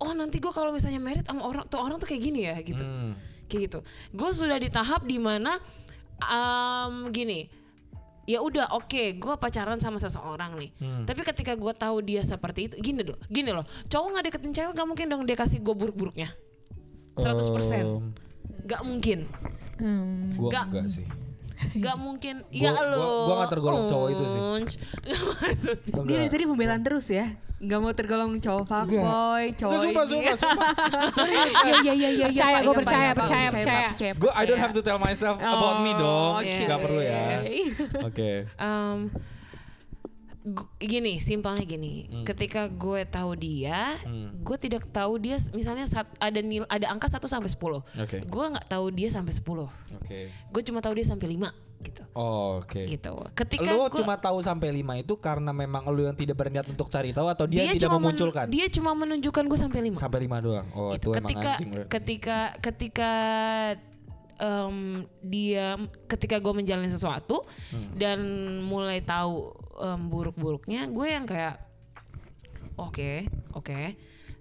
oh nanti gua kalau misalnya merit sama orang tuh orang tuh kayak gini ya gitu. Hmm. kayak gitu. Gue sudah di tahap di mana um, gini ya udah oke gue pacaran sama seseorang nih Hmm. tapi ketika gue tahu dia seperti itu gini loh gini loh cowok nggak deketin cewek nggak mungkin dong dia kasih gue buruk-buruknya 100% Um, nggak mungkin Hmm. gua Nggak. enggak sih nggak mungkin Gua- ya gua- lo gua nggak tergolong cowok itu sih. Unch. (laughs) Nggak maksud Gua Dia dari tadi pembelaan terus ya. Gak mau tergolong cowok fuckboy, cowok Enggak, sumpah, ini. sumpah, (laughs) sumpah. Serius. Iya iya iya iya. Percaya, iya, percaya, iya, percaya, percaya. percaya, Gue I don't have to tell myself about me dong. oke. Gak perlu ya. (laughs) Oke. Em, gu- gini simpelnya gini ketika gue tahu dia Hmm. gue tidak tahu dia misalnya saat ada nil ada angka 1 sampai 10 Oke. gue nggak tahu dia sampai 10 Oke. gue cuma tahu dia sampai 5 gitu Oh, Oke. gitu ketika Lu gua- cuma tahu sampai 5 itu karena memang lu yang tidak berniat untuk cari tahu atau dia, tidak cuma men- memunculkan? dia cuma menunjukkan gue sampai 5 Sampai 5 doang. Oh, Gitu. itu emang ketika anjing berarti. ketika ketika em, dia ketika gue menjalani sesuatu Hmm. dan mulai tahu em, buruk-buruknya gue yang kayak oke oke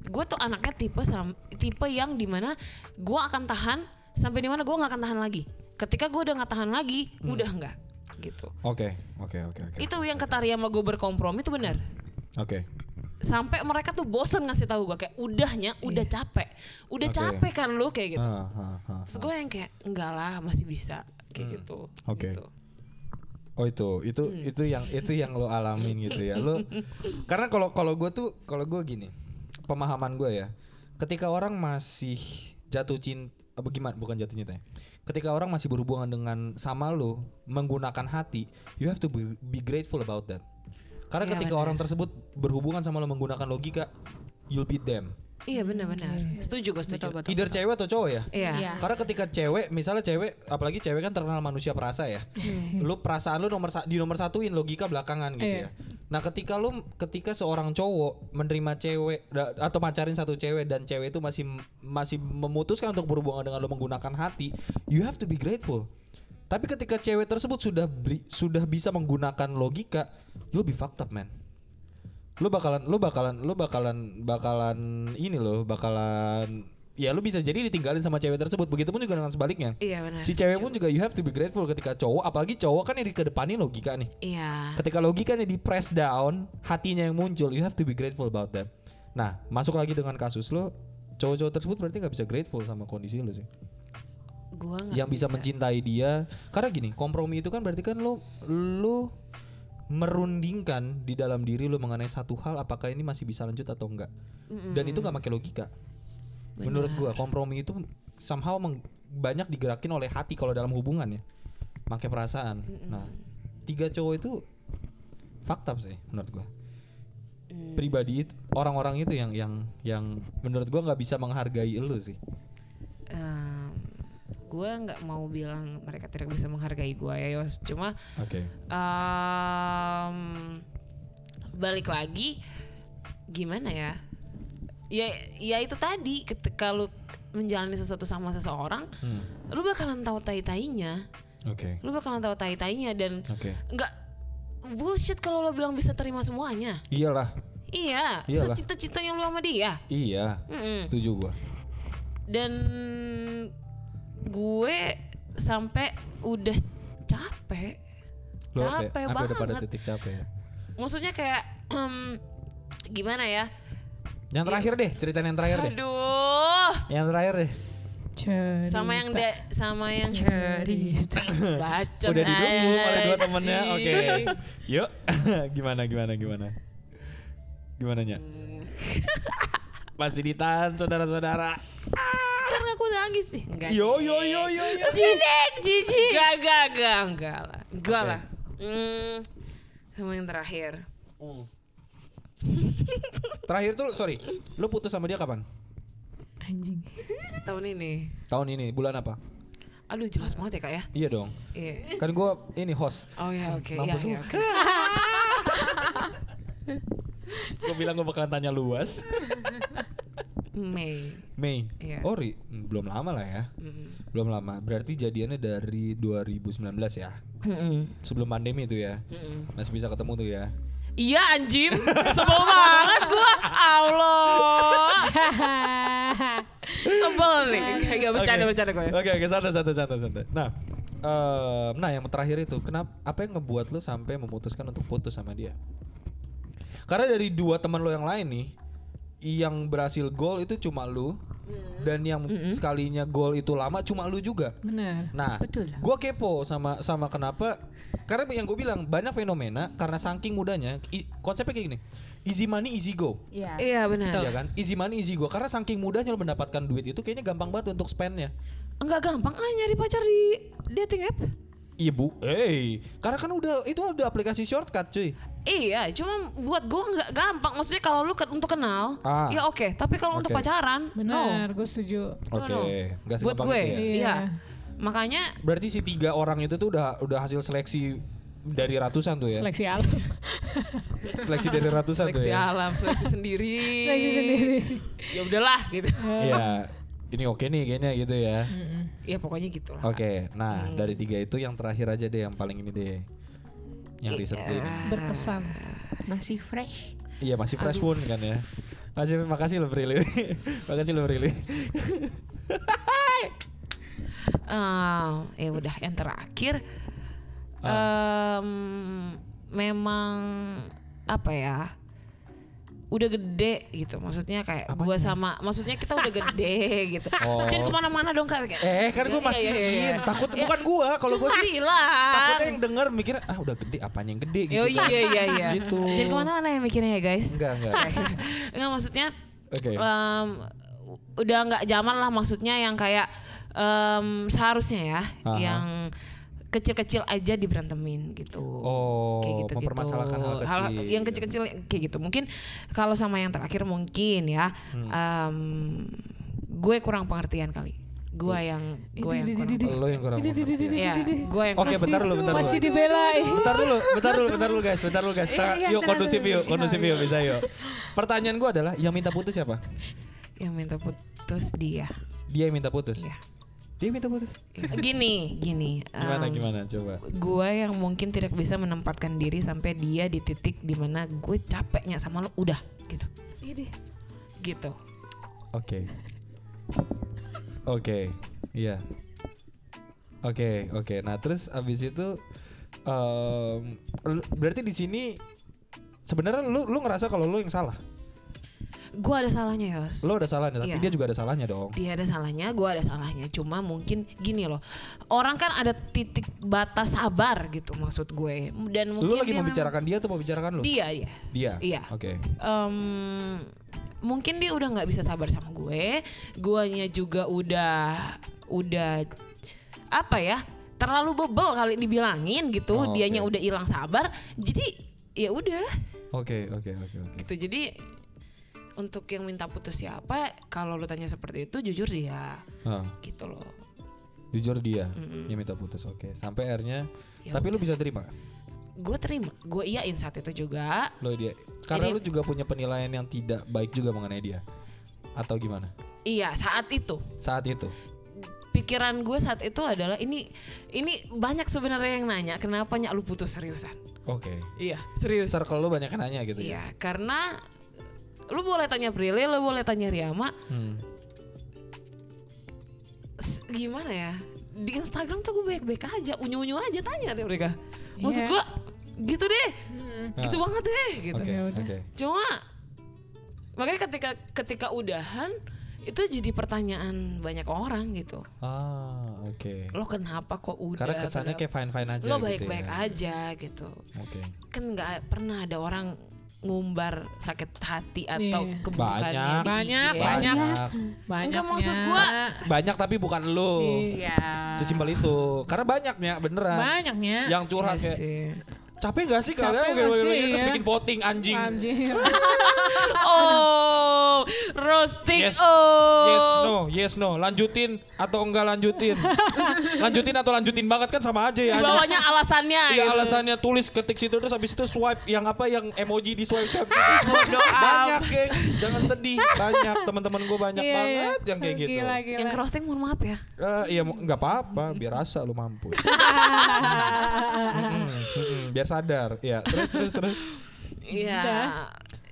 gue tuh anaknya tipe sam- tipe yang di mana gue akan tahan sampai di mana gue nggak akan tahan lagi ketika gue udah nggak tahan lagi Hmm. udah nggak gitu Oke, oke, oke, oke. itu yang kata Ria sama gue berkompromi itu benar Oke. sampai mereka tuh bosen ngasih tahu gue kayak udahnya udah capek udah Oke. capek kan lu kayak gitu Ah, ah, ah, terus gue yang kayak enggak lah masih bisa kayak gitu Oke. gitu. Oh itu, itu Hmm. itu yang itu yang lo alamin gitu ya. Lo (laughs) karena kalau kalau gue tuh kalau gue gini, pemahaman gue ya. Ketika orang masih jatuh cinta apa gimana bukan jatuh cinta ya. Ketika orang masih berhubungan dengan sama lo menggunakan hati, you have to be, be grateful about that. Karena Iya, ketika benar. orang tersebut berhubungan sama lo menggunakan logika, you'll beat them. Iya benar-benar. Setuju gue setuju. Betul betul. Either cewek atau cowok ya. Iya. Iya. Karena ketika cewek, misalnya cewek, apalagi cewek kan terkenal manusia perasa ya. lu perasaan lu nomor di nomor satuin logika belakangan gitu Iya. ya. Nah ketika lu ketika seorang cowok menerima cewek atau pacarin satu cewek dan cewek itu masih masih memutuskan untuk berhubungan dengan lu menggunakan hati, you have to be grateful. Tapi ketika cewek tersebut sudah beri- sudah bisa menggunakan logika, you'll be fucked up man. Lu bakalan lu bakalan lu bakalan bakalan ini loh, bakalan ya lu bisa jadi ditinggalin sama cewek tersebut. Begitupun juga dengan sebaliknya. Iya benar. Si cewek pun juga you have to be grateful ketika cowok, apalagi cowok kan yang dikedepanin logika nih. Iya. Ketika logikanya di press down, hatinya yang muncul, you have to be grateful about that. Nah, masuk lagi dengan kasus lo, cowok-cowok tersebut berarti nggak bisa grateful sama kondisi lo sih. Gua nggak Yang bisa, mencintai dia, karena gini, kompromi itu kan berarti kan lo lo merundingkan di dalam diri lo mengenai satu hal apakah ini masih bisa lanjut atau enggak. Dan itu nggak pakai logika. Menurut gua kompromi itu somehow meng- banyak digerakin oleh hati kalau dalam hubungan ya. Pakai perasaan. Nah, tiga cowok itu fakta sih menurut gua. Hmm. Pribadi itu orang-orang itu yang yang yang menurut gua nggak bisa menghargai elu sih. gue nggak mau bilang mereka tidak bisa menghargai gue ya Yos. Cuma Oke. em, balik lagi gimana ya? Ya ya itu tadi ketika lu menjalani sesuatu sama seseorang, Hmm. lu bakalan tahu tai-tainya. Oke. Lu bakalan tahu tai-tainya dan Oke. nggak bullshit kalau lo bilang bisa terima semuanya. Iyalah. Iya, Iyalah. secinta-cintanya lu sama dia. Iya. Mm-mm. Setuju gua. Dan gue sampai udah capek. Lo capek banget. pada titik capek ya. Maksudnya kayak (clears throat) gimana ya? Yang terakhir deh, ceritain yang terakhir deh. Aduh. Yang terakhir deh. Cerita. Sama yang de, sama yang Cerita. bacot. Udah didukung oleh dua temennya. Oke. Yuk. (laughs) gimana gimana gimana? Gimana nya? Hmm. Masih ditahan saudara-saudara. Kan aku nangis nih. Enggak. Yo yo yo yo yo. Jijik, jijik. Gak, gak, gak, enggak lah. Enggak lah. Hmm, sama yang terakhir. (laughs) Terakhir tuh sorry, lu putus sama dia kapan? Anjing. Tahun ini. Tahun ini, bulan apa? Aduh jelas banget ya kak ya. Iya dong. Iya. Kan gua ini host. Oh ya oke. Mampus iya, lu. oke. (laughs) Gua bilang gua bakalan tanya luas. Mei. Mei. Iya. Oh, ri- belum lama lah ya. Mm-mm. Belum lama. Berarti jadiannya dari 2019 ya. Mm-mm. Sebelum pandemi itu ya. Mm-mm. Masih bisa ketemu tuh ya. Iya anjim, sebel banget gua. Allah. Sebel nih. Gak bercanda Oke. bercanda gue. Oke oke santai santai santai santai. Nah, em, nah yang terakhir itu kenapa apa yang ngebuat lu sampai memutuskan untuk putus sama dia? Karena dari dua teman lo yang lain nih, yang berhasil gol itu cuma lu dan yang sekalinya gol itu lama cuma lu juga. Benar. Nah, Betul. Gua kepo sama sama kenapa? Karena yang gue bilang banyak fenomena karena saking mudahnya i- konsepnya kayak gini. Easy money easy go. Iya. Iya benar. Iya kan? Easy money easy go. Karena saking mudahnya lo mendapatkan duit itu kayaknya gampang banget untuk spendnya. Enggak gampang ah nyari pacar di dating app. Iya bu, hey, karena kan udah itu ada aplikasi shortcut cuy. Iya, cuma buat gue nggak gampang. Maksudnya kalau lu ke- untuk kenal, Ah. ya oke. Tapi kalau untuk Oke. pacaran, Benar, no. gue setuju. No, Oke, no. nggak Buat gue, itu ya. Iya. iya. Makanya Berarti si tiga orang itu tuh udah udah hasil seleksi dari ratusan tuh ya. Seleksi alam. (laughs) Seleksi dari ratusan tuh seleksi ya. alam, seleksi sendiri. Seleksi sendiri. Ya udahlah gitu. Iya. Ini oke nih kayaknya gitu ya. ya pokoknya gitu lah. Oke, nah Hmm. dari tiga itu yang terakhir aja deh yang paling ini deh. Yang riset deh ini. Berkesan. Masih fresh. Iya masih fresh pun kan ya. Masih makasih lo Prilly. (laughs) makasih lo Prilly. Ah, (laughs) ya udah yang terakhir Ah. em, memang apa ya udah gede gitu maksudnya kayak gua sama maksudnya kita udah gede (laughs) gitu Oh. jangan ke mana-mana dong kak eh kan gue Iya, mastiin. iya, iya, iya. Takut Ya, bukan gua. Kalau cuma sih bilang. takutnya yang denger mikir ah udah gede apanya yang gede gitu. Oh kan. iya iya iya Gitu. Jangan ke mana-mana ya mikirnya ya guys Enggak enggak. (laughs) Enggak maksudnya Oke. em, udah nggak zaman lah maksudnya yang kayak em, seharusnya ya Aha. yang kecil-kecil aja diberantemin gitu. Oh, kayak gitu mempermasalahkan hal kecil. yang kecil-kecil kayak gitu. Mungkin kalau sama yang terakhir mungkin ya Hmm. em, gue kurang pengertian kali. Gue yang gue yang kurang. Lo yang kurang. pengertian. Ya, gue yang Oke, kurang- bentar dulu, bentar dulu. Masih dibelai. Bentar dulu, bentar dulu, bentar dulu guys, bentar dulu guys. Kita- Iya, iya, yuk kondusif yuk, kondusif yuk bisa yuk. Pertanyaan gua adalah yang minta putus siapa? yang minta putus dia. Dia yang minta putus. Iya. Dia minta putus. Gini, gini. Gimana em, gimana coba. gue yang mungkin tidak bisa menempatkan diri sampai dia di titik di mana gue capeknya sama lo udah gitu gitu Oke. Oke. Iya. Oke, oke. Nah, terus abis itu em, lu- berarti di sini sebenarnya lu lu ngerasa kalau lu yang salah. Gue ada salahnya Yos Lu ada salahnya, tapi Iya. dia juga ada salahnya dong. dia ada salahnya gue ada salahnya cuma mungkin gini loh orang kan ada titik batas sabar gitu maksud gue dan mungkin Lu lagi dia membicarakan dia atau membicarakan memang- dia dia Dia. Iya. Oke. Em, mungkin dia udah nggak bisa sabar sama gue guanya juga udah udah apa ya terlalu bebel kali dibilangin gitu Oh, dianya udah hilang sabar jadi ya udah Oke, oke, oke, oke. gitu jadi untuk yang minta putus siapa kalau lu tanya seperti itu jujur dia Ah, gitu loh jujur dia Mm-mm. yang minta putus. Oke. Sampai akhirnya Ya tapi lu bisa terima gue terima gue iyain saat itu juga lo dia. Karena Ini- lu juga punya penilaian yang tidak baik juga mengenai dia. Atau gimana? iya saat itu Saat itu. pikiran gue saat itu adalah ini ini banyak sebenarnya yang nanya kenapa nyak lu putus seriusan Oke. iya serius Circle lu banyak yang nanya gitu ya. iya karena lu boleh tanya Prilly lu boleh tanya Riama Hmm. gimana ya di Instagram tuh gue baik-baik aja unyu-unyu aja tanya deh mereka maksud Iya. gue gitu deh gitu Ah. banget deh gitu Oke, Ya udah. oke. cuma makanya ketika ketika udahan itu jadi pertanyaan banyak orang gitu Ah, oke. lo kenapa kok udah Karena kesannya kayak fine-fine aja lo gitu baik-baik ya. aja gitu Oke. kan nggak pernah ada orang ngumbar sakit hati atau Iya. keburukannya Banyak. Banyak, banyak. Banyak. Enggak, maksud gua, Banyak tapi bukan lu. Iya. Sesimpel itu. Karena banyaknya beneran. banyaknya. Yang curhat Iya kayak sih. capek gak sih Capek kalian nggak Gini, sih, gini, terus ya? bikin voting anjing. Anjir. (laughs) (laughs) Oh, roasting. Yes. Oh. Yes no, yes no. Lanjutin atau enggak lanjutin? (laughs) lanjutin atau lanjutin banget kan sama aja ya. Di bawahnya alasannya. Iya gitu. alasannya tulis ketik situ terus habis itu swipe yang apa yang emoji di swipe swipe gitu. (laughs) Bodoh banyak geng jangan sedih banyak teman-teman gue banyak Iya, iya. banget yang kayak gitu Gila, gila. Yang roasting mohon maaf ya. Eh, iya nggak apa-apa biar rasa lu mampu (laughs) biar sadar ya terus terus terus Iya.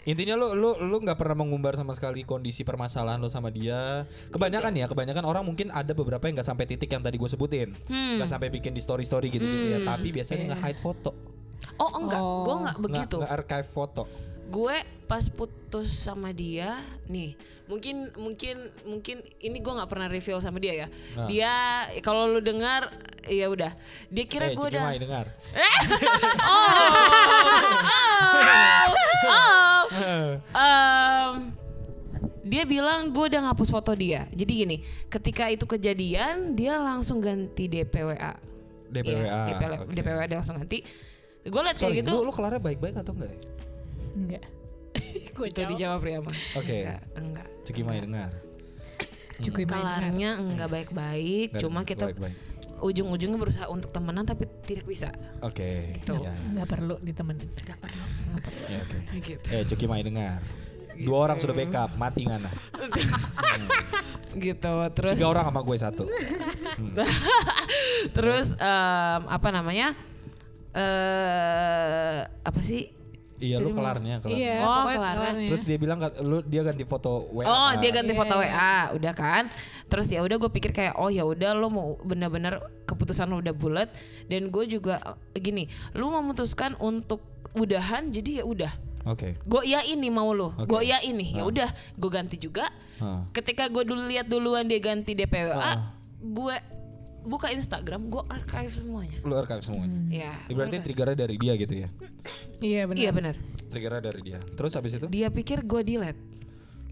Intinya lu lu lu nggak pernah mengumbar sama sekali kondisi permasalahan lu sama dia kebanyakan ya kebanyakan orang mungkin ada beberapa yang nggak sampai titik yang tadi gue sebutin Hmm. nggak sampai bikin di story story gitu gitu ya Hmm, tapi biasanya iya. nge hide foto Oh enggak, Oh. gue enggak nggak begitu. nggak archive foto Gue pas putus sama dia, nih mungkin mungkin mungkin ini gue nggak pernah reveal sama dia ya. Nah. Dia kalau lu dengar ya udah. Dia kira eh gue udah. Dengar (laughs) Oh, oh. (laughs) Em, dia bilang gue udah ngapus foto dia. Jadi gini, ketika itu kejadian dia langsung ganti DPWA. DPWA Iya, DPWA, oke. DPWA dia langsung ganti. Gue liat kayak gitu. lu, lu kelarnya baik-baik atau enggak? ya? Enggak. (laughs) Gue itu dijawab ya. Oke. Enggak, enggak. Ciki Mai dengar. Cukup Kelarnya enggak baik-baik, cuma kita baik-baik. ujung-ujungnya berusaha untuk temenan tapi tidak bisa. Oke. Gitu. Ya, Enggak perlu ditemenin. Enggak pernah. ya, oke. Gitu. Eh, Cuki Mai dengar. Dua orang sudah backup, mati ngana. (laughs) gitu. Terus Tiga orang sama gue satu. (laughs) terus em, apa namanya? eh apa sih? Iya, lu kelarnya, kelarnya. Iya, Oh, kelarnya. kelarnya. Terus dia bilang lu dia ganti foto WA. Oh, dia ganti Iya. foto WA, udah kan? Terus ya udah gue pikir kayak oh ya udah lo mau bener-bener keputusan lo udah bulat dan gue juga gini, lu memutuskan untuk udahan jadi ya udah. Oke. Gue iya ini mau lo, Oke. gue iya ini, ya Ah. udah, gue ganti juga. Hah. Ketika gue dulu lihat duluan dia ganti DPWA, Ah. gue buka Instagram, gue archive semuanya. Lu archive semuanya. Ya. Ini berarti triggernya dari dia gitu ya. (sniffs) Iya benar. Iya benar. Triggernya dari dia. Terus habis itu? Dia pikir gue delete.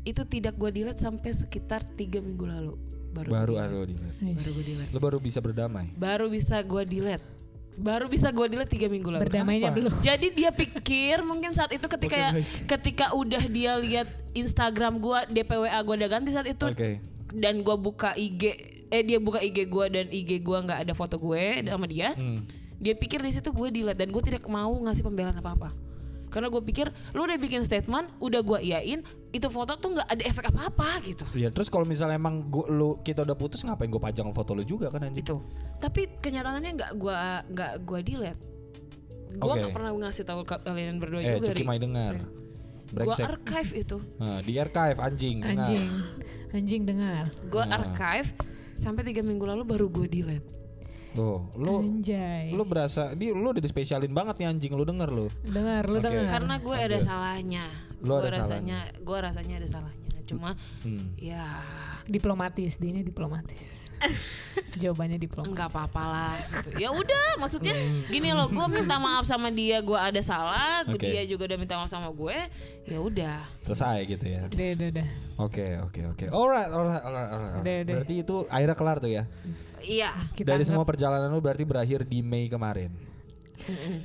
itu tidak gue delete sampai sekitar tiga minggu lalu. Baru, Baru gua ada delete. di Baru gue delete. Lo baru bisa berdamai. Baru bisa gue delete. Baru bisa gue delete tiga minggu lalu. Berdamainya dulu. Jadi dia pikir mungkin saat itu ketika ya, ketika udah dia lihat Instagram gua DPWA gua udah ganti saat itu Oke. dan gua buka IG eh dia buka IG gua dan IG gua nggak ada foto gue sama dia. Hmm. Dia pikir di situ gue delete dan gue tidak mau ngasih pembelaan apa-apa. Karena gue pikir lu udah bikin statement, udah gua iyain, itu foto tuh nggak ada efek apa-apa gitu. Iya, terus kalau misalnya emang gua, lu kita udah putus ngapain gue pajang foto lu juga kan anjing? Itu. Tapi kenyataannya nggak gua nggak gua delete. Gua Oke. nggak pernah ngasih tahu ke kalian berdua Eh, juga. Cuki. Mai dengar. Gua Brengsek. archive itu. Nah, di archive anjing. dengar. Anjing. Anjing dengar. gue Nah. archive sampai tiga minggu lalu baru gue delete Tuh, lu Anjay. lu berasa di lu udah dispesialin banget nih anjing lu denger lu. dengar, lu Oke. dengar. karena gue ada salahnya Lu gue ada rasanya gue rasanya ada salahnya cuma Hmm. ya diplomatis, dia diplomatis. (laughs) Jawabannya diplomatis. nggak apa-apa lah gitu. ya udah maksudnya Hmm. gini loh gue minta maaf sama dia gue ada salah Oke. dia juga udah minta maaf sama gue ya udah Selesai gitu ya. Udah, udah, udah. Oke, oke, oke. Alright, alright, alright, alright. Udah, udah. Berarti itu akhirnya kelar tuh ya. iya Kita Dari anggap semua perjalanan lu berarti berakhir di Mei kemarin.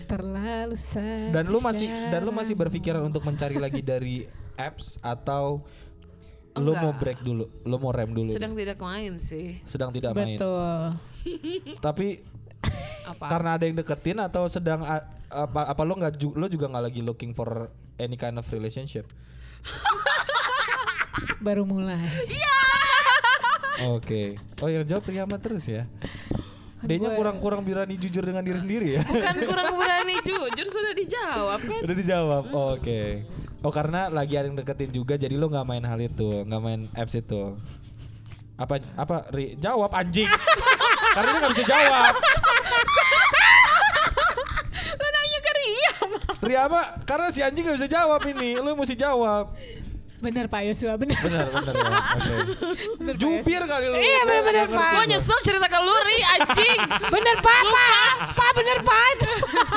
terlalu sayang. Dan lu masih dan lu masih berpikiran untuk mencari lagi dari apps atau lu mau break dulu, lu mau rem dulu, sedang tidak main sih sedang tidak main. Betul. (laughs) Tapi apa karena ada yang deketin atau sedang a- apa apa lu nggak ju- lu juga nggak lagi looking for any kind of relationship? (laughs) Baru mulai. Oke. Oh yang jawab Riyama terus ya. D-nya kurang-kurang berani jujur dengan diri sendiri ya. bukan kurang (laughs) berani jujur sudah dijawab kan Udah dijawab. Oh, Oke. Oh karena lagi ada yang deketin juga jadi lu nggak main hal itu, nggak main apps itu. Apa apa Ri? Jawab anjing. (laughs) karena dia nggak bisa jawab. Lo nanya ke Ria. Riyama karena si anjing nggak bisa jawab ini, lu mesti jawab. Bener Pak Yosua, bener. Benar benar ya. Oke. Jupir kali lu. Iya, bener, bener, Pak. gue nyesel cerita ke lu Ri anjing (laughs) Bener Pak, Pak. Pak bener Pak.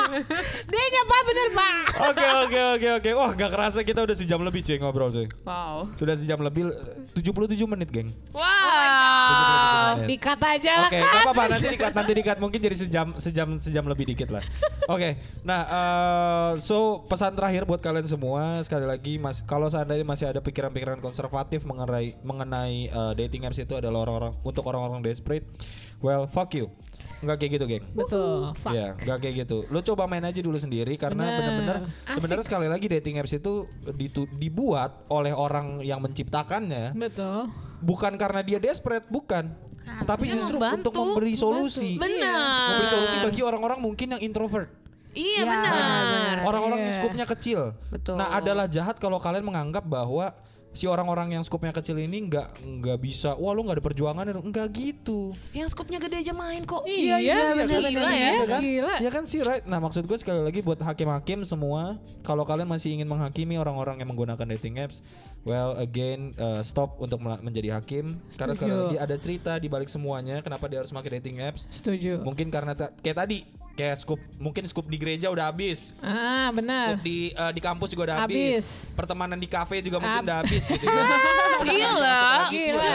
(laughs) Dia nya Pak bener Pak. Oke oke oke oke. Wah gak kerasa kita udah sejam lebih cuy ngobrol cuy. Wow. Sudah sejam lebih 77 menit geng. wow Dikat aja lah Oke, kan. nggak apa-apa nanti dikat nanti dikat mungkin jadi sejam sejam sejam lebih dikit lah. Oke, nah eh, so pesan terakhir buat kalian semua sekali lagi mas kalau seandainya masih ada pikiran-pikiran konservatif mengenai mengenai eh, dating apps itu adalah orang-orang untuk orang-orang desperate, well fuck you. Enggak kayak gitu, geng. Betul. Fuck. Iya, enggak kayak gitu. Lu coba main aja dulu sendiri karena bener-bener Asik. sebenarnya sekali lagi dating apps itu ditu- dibuat oleh orang yang menciptakannya Betul. bukan karena dia desperate, bukan. Tapi justru membantu, untuk memberi solusi. benar Memberi solusi bagi orang-orang mungkin yang introvert. Iya Ya, benar Orang-orang yang iya. skupnya kecil. Betul. Nah, adalah jahat kalau kalian menganggap bahwa si orang-orang yang skupnya kecil ini nggak nggak bisa, wah lu nggak ada perjuangan, nggak gitu. yang skupnya gede aja main kok Iya, iya, bener, bener, bener, gila ya. iya kan? Gila. Ya kan sih right. Nah maksud gue sekali lagi buat hakim-hakim semua, kalau kalian masih ingin menghakimi orang-orang yang menggunakan dating apps, well again uh, stop untuk menjadi hakim. Karena sekali Setuju. lagi ada cerita di balik semuanya, kenapa dia harus pakai dating apps. Setuju. Mungkin karena kayak tadi, kayak scoop mungkin scoop di gereja udah habis. Ah, benar. Scoop di uh, di kampus juga udah habis. Habis. Pertemanan di kafe juga mungkin udah habis gitu ya. (laughs) Gila. Gila.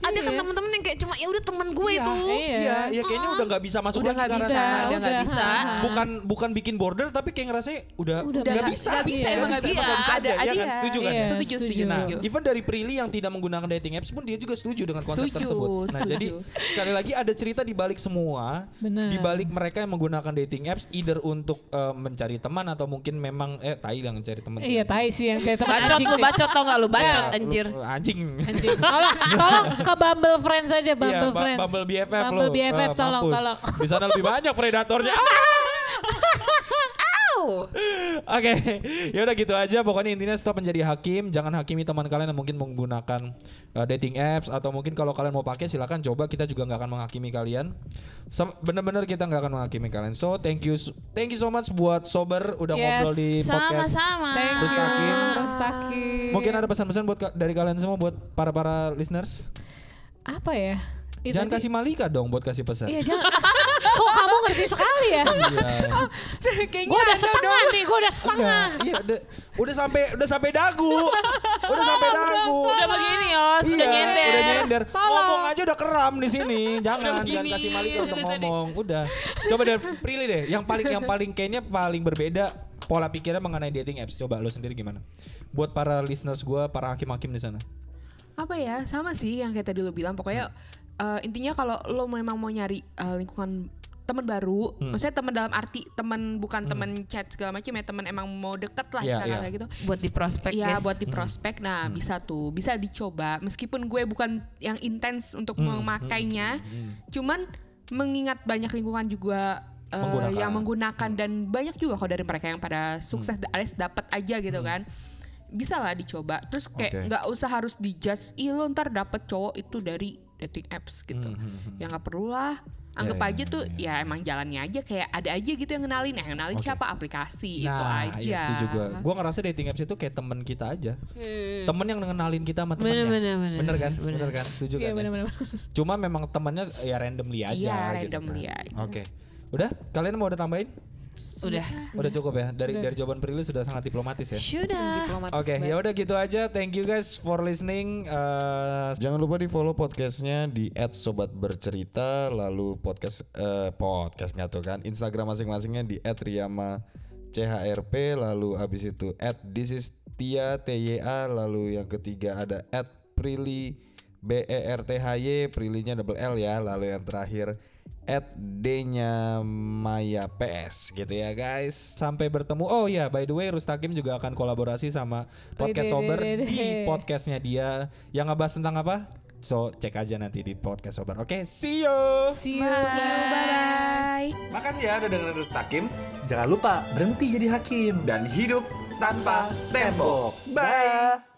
Ada kan Iya. teman-teman yang kayak cuma ya udah teman gue Iya, itu. Iya. Iya, iya kayaknya udah nggak bisa masuk Udah lagi arah bisa, sana. udah nggak bisa. bukan bukan bikin border tapi kayak ngerasanya udah Udah nggak bisa nggak bisa, Nggak emang nggak bisa. bisa Ada- aja ya ada kan ya. setuju kan Iya, ya? Setuju, setuju, Nah, even dari Prilly yang tidak menggunakan dating apps pun dia juga setuju dengan konsep Setuju, tersebut. Nah, setuju. jadi sekali lagi ada cerita di balik semua, di balik mereka yang menggunakan dating apps either untuk eh, mencari teman atau mungkin memang eh tai yang mencari teman. sih. Iya, tai sih yang kayak teman Bacot lu, bacot tau gak lu? Bacot Ya. anjir. Anjing. Anjing. Tolong, tolong (laughs) ke Bumble Friends aja, Bumble Iya, Friends. Bumble BFF Bumble lo. BFF, Eh, tolong, mampus. tolong. Di sana lebih banyak predatornya. (laughs) Oke, ya udah gitu aja. Pokoknya intinya stop menjadi hakim. Jangan hakimi teman kalian yang mungkin menggunakan uh, dating apps atau mungkin kalau kalian mau pakai silakan coba. Kita juga nggak akan menghakimi kalian. Sem- Bener-bener kita nggak akan menghakimi kalian. So thank you, thank you so much buat sober udah Yes, ngobrol di podcast. Sama-sama. Thank you. Rustakim. Mungkin ada pesan-pesan buat ka- dari kalian semua buat para para listeners. Apa ya? Itu Jangan kasih Malika dong buat kasih pesan. Iya, jangan. (laughs) Kok kamu ngerti sekali ya? Iya. (laughs) Kayaknya udah setengah dong. nih, gue udah setengah. Enggak, iya udah, udah sampai udah sampai dagu. Udah sampai dagu. Udah begini udah Iya, nyender. Udah nyender. Tolong. Ngomong aja udah keram di sini. Jangan, jangan kasih Malika untuk ngomong. Udah. Coba dari Prilly deh. Yang paling yang paling kayaknya paling berbeda pola pikirnya mengenai dating apps. Coba lo sendiri gimana? Buat para listeners gue, para hakim-hakim di sana. Apa ya sama sih yang kayak tadi lo bilang. Pokoknya eh, intinya kalau lo memang mau nyari eh, lingkungan teman baru Hmm. maksudnya teman dalam arti teman bukan teman chat segala macam ya teman emang mau deket lah iya. kayak gitu. Buat di prospek Iya guys. buat di prospek nah bisa tuh bisa dicoba. Meskipun gue bukan yang intens untuk Hmm, memakainya cuman mengingat banyak lingkungan juga eh, Menggunakan. yang menggunakan dan banyak juga kok dari mereka yang pada sukses alias dapat aja gitu kan bisa lah dicoba terus kayak nggak usah harus dijudge ih lo ntar dapet cowok itu dari dating apps gitu ya nggak perlu lah anggap Ya, ya, aja tuh ya emang jalannya aja kayak ada aja gitu yang kenalin yang kenalin Oke. siapa aplikasi itu Nah, aja iya setuju gue. Gue ngerasa dating apps itu kayak temen kita aja. Hmm. Temen yang ngenalin kita sama temennya. Bener, bener, bener. Bener kan? Bener, kan? Setuju Iya kan? ya? benar-benar. Cuma memang temennya ya randomly aja Iya, gitu randomly kan. aja. Oke. Udah? Kalian mau udah tambahin? Udah. Udah cukup ya? Dari dari jawaban Prilly sudah sangat diplomatis ya? Sudah. Diplomatis Oke, banget. ya udah gitu aja. Thank you guys for listening. Eh, Jangan lupa di follow podcastnya di @sobatbercerita lalu podcast eh, podcast nggak tuh kan Instagram masing-masingnya di @riyama chrp lalu habis itu @thisistia tya lalu yang ketiga ada @prilly b e r t h y prilly-nya double l ya lalu yang terakhir d-nya maya ps gitu ya guys sampai bertemu. Oh iya, by the way, Rustakim juga akan kolaborasi sama podcast Wede, Sober di podcastnya dia yang ngebahas tentang apa? So cek aja nanti di podcast Sober. Oke, see you. See you. bye bye Makasih ya udah dengerin Rustakim. Jangan lupa berhenti jadi hakim dan hidup tanpa tembok. Bye.